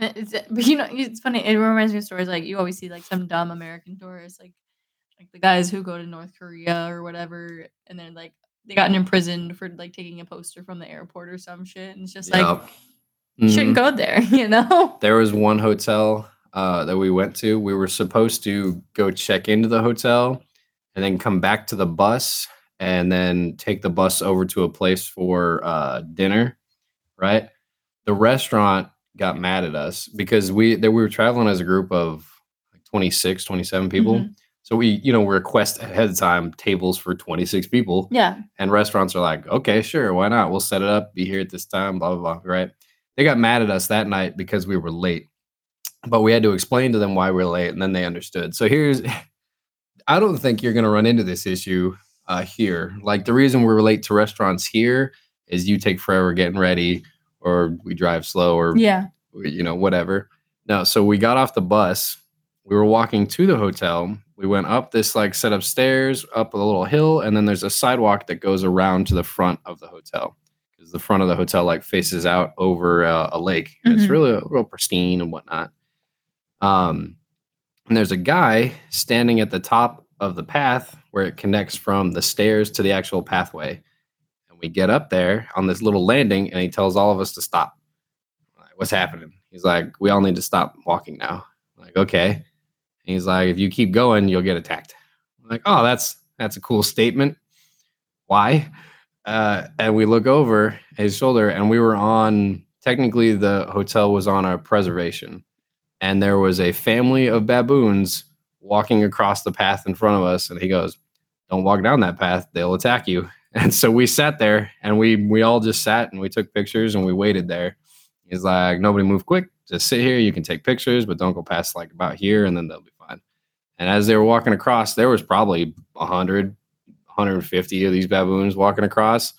And it's but uh, you know it's funny. It reminds me of stories like you always see like some dumb American tourists like like the guys who go to North Korea or whatever, and then like they gotten imprisoned for like taking a poster from the airport or some shit, and it's just like Yep. you shouldn't mm-hmm. go there, you know. There was one hotel uh, that we went to. We were supposed to go check into the hotel and then come back to the bus and then take the bus over to a place for uh, dinner. Right. The restaurant got mad at us because we that we were traveling as a group of like 26, 27 people. Mhm. So we, you know, request ahead of time tables for 26 people. Yeah, And restaurants are like, okay, sure, why not? We'll set it up, be here at this time, blah, blah, blah. Right. They got mad at us that night because we were late. But we had to explain to them why we are late, and then they understood. So here's I don't think you're gonna run into this issue uh here. Like the reason we're late to restaurants here is you take forever getting ready, or we drive slow, or yeah. you know, whatever. No, so we got off the bus we were walking to the hotel. We went up this like set of stairs, up a little hill, and then there's a sidewalk that goes around to the front of the hotel because the front of the hotel like faces out over uh, a lake. And It's really real pristine and whatnot. Um, and there's a guy standing at the top of the path where it connects from the stairs to the actual pathway. And we get up there on this little landing, and he tells all of us to stop. Like, What's happening? He's like, we all need to stop walking now. I'm like, okay. And he's like, if you keep going, you'll get attacked. I'm like, oh, that's that's a cool statement. Why? Uh, and we look over his shoulder, and we were on. Technically, the hotel was on a preservation, and there was a family of baboons walking across the path in front of us. And he goes, "Don't walk down that path; they'll attack you." And so we sat there, and we we all just sat and we took pictures and we waited there. He's like, "Nobody move quick. Just sit here. You can take pictures, but don't go past like about here, and then they'll be fine." And as they were walking across, there was probably 100, 150 of these baboons walking across,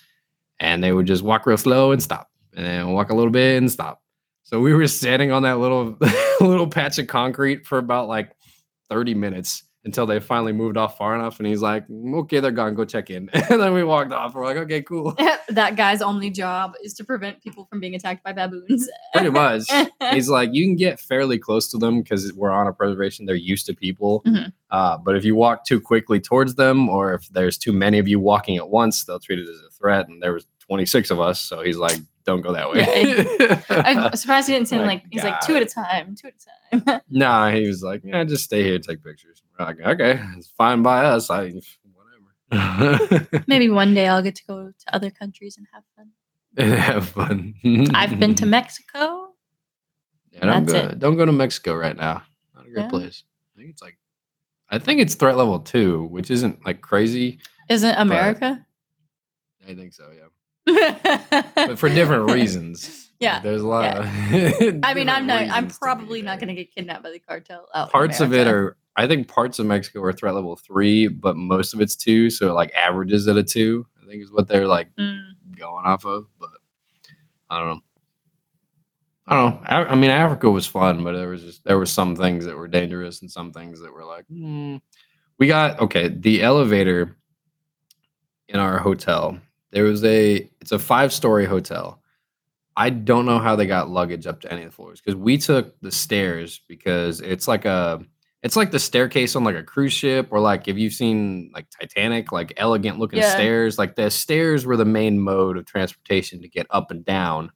and they would just walk real slow and stop, and then walk a little bit and stop. So we were standing on that little little patch of concrete for about like 30 minutes until they finally moved off far enough. And he's like, okay, they're gone. Go check in. And then we walked off. We're like, okay, cool. that guy's only job is to prevent people from being attacked by baboons. Pretty much. he's like, you can get fairly close to them because we're on a preservation. They're used to people. Mhm. Uh, but if you walk too quickly towards them, or if there's too many of you walking at once, they'll treat it as a threat. And there was 26 of us, so he's like, don't go that way. I'm surprised he didn't say My like he's like two at a time, two at a time. nah, he was like, yeah, just stay here, take pictures. We're like, okay, it's fine by us. I whatever. Maybe one day I'll get to go to other countries and have fun. Have fun. I've been to Mexico. Yeah, don't That's go. Don't go to Mexico right now. Not a great Yeah. place. I think it's like, I think it's threat level two, which isn't like crazy. Isn't America? I think so, yeah, but for different reasons. Yeah, there's a lot of. I mean, I'm not. I'm probably not going to get kidnapped by the cartel. Out Parts of it are. I think parts of Mexico are threat level three, but most of it's two. So it like averages at a two. I think is what they're like Mm. going off of. But I don't know. I don't know. I, I mean, Africa was fun, but there was just there were some things that were dangerous and some things that were like, hmm. we got okay. The elevator in our hotel. There was a. It's a five story hotel. I don't know how they got luggage up to any of the floors because we took the stairs because it's like a. It's like the staircase on like a cruise ship, or like if you've seen like Titanic, like elegant looking Yeah. stairs. Like the stairs were the main mode of transportation to get up and down,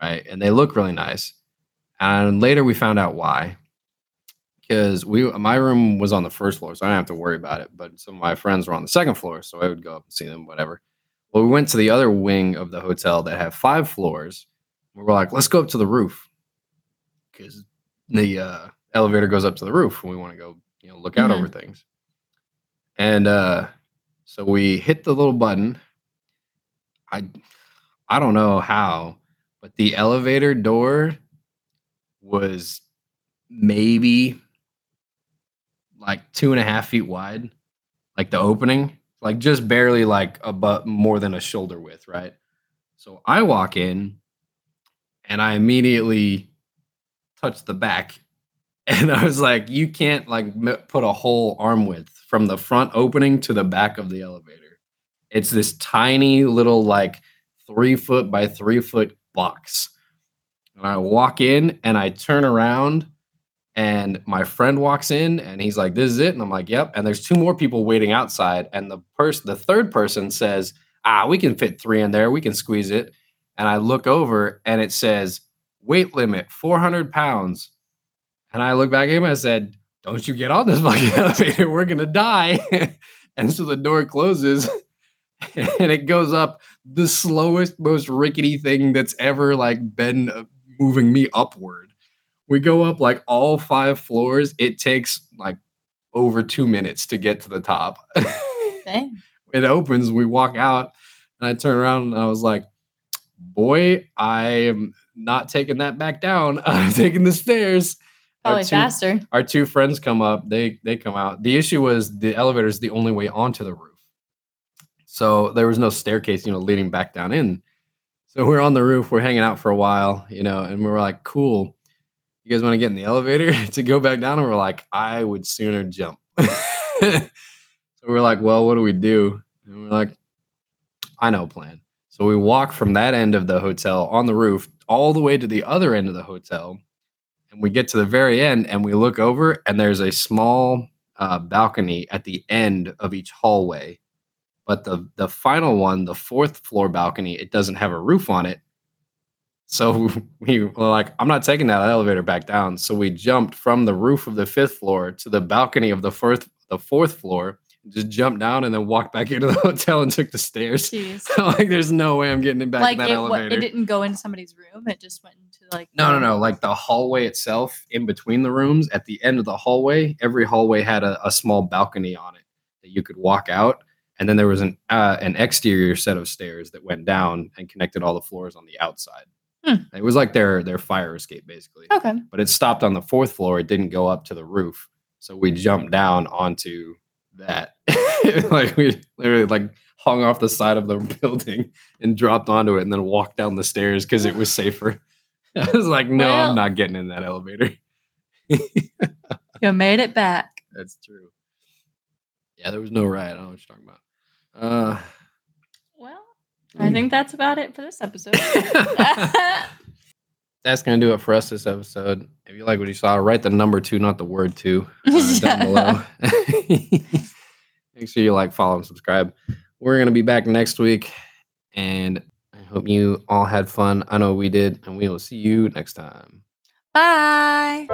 right? And they look really nice. And later we found out why, because we my room was on the first floor, so I didn't have to worry about it. But some of my friends were on the second floor, so I would go up and see them, whatever. Well, we went to the other wing of the hotel that had five floors. We were like, let's go up to the roof because the uh, elevator goes up to the roof, and we want to go, you know, look out Mhm. over things. And uh, so we hit the little button. I I don't know how, but the elevator door was maybe like two and a half feet wide, like the opening, like just barely like about more than a shoulder width, right? So I walk in and I immediately touch the back. And I was like, you can't like m- put a whole arm width from the front opening to the back of the elevator. It's this tiny little like three foot by three foot box. And I walk in and I turn around and my friend walks in and he's like, This is it. And I'm like, Yep. And there's two more people waiting outside. And the person, the third person says, Ah, we can fit three in there. We can squeeze it. And I look over and it says, Weight limit 400 pounds. And I look back at him and I said, Don't you get on this fucking elevator. We're going to die. and so the door closes and it goes up the slowest, most rickety thing that's ever like been uh, moving me upward. We go up like all five floors. It takes like over two minutes to get to the top. Dang. it opens, we walk out, and I turn around and I was like, boy, I am not taking that back down. I'm taking the stairs. Our Probably two- faster. our two friends come up they they come out the issue was the elevator is the only way onto the roof so there was no staircase you know leading back down in so we're on the roof we're hanging out for a while you know and we were like cool you guys want to get in the elevator to go back down? And we're like, I would sooner jump. so we're like, well, what do we do? And we're like, I know a plan. So we walk from that end of the hotel on the roof all the way to the other end of the hotel. And we get to the very end and we look over, and there's a small uh, balcony at the end of each hallway. But the, the final one, the fourth floor balcony, it doesn't have a roof on it. So we were like, I'm not taking that elevator back down. So we jumped from the roof of the fifth floor to the balcony of the fourth the fourth floor, just jumped down and then walked back into the hotel and took the stairs. Like, there's no way I'm getting it back like in that it, elevator. it didn't go into somebody's room. It just went into like no, no, no. Like the hallway itself, in between the rooms, at the end of the hallway, every hallway had a, a small balcony on it that you could walk out. And then there was an uh, an exterior set of stairs that went down and connected all the floors on the outside. Hmm. It was like their their fire escape, basically. Okay. but it stopped on the fourth floor. It didn't go up to the roof. So we jumped down onto that. like we literally like hung off the side of the building and dropped onto it and then walked down the stairs because it was safer. I was like, no, Well- I'm not getting in that elevator. You made it back. That's true. Yeah, there was no riot. I don't know what you're talking about. Uh I think that's about it for this episode. that's gonna do it for us this episode. If you like what you saw, write the number two, not the word two, uh, down below. Make sure you like, follow, and subscribe. We're gonna be back next week, and I hope you all had fun. I know we did, and we will see you next time. Bye.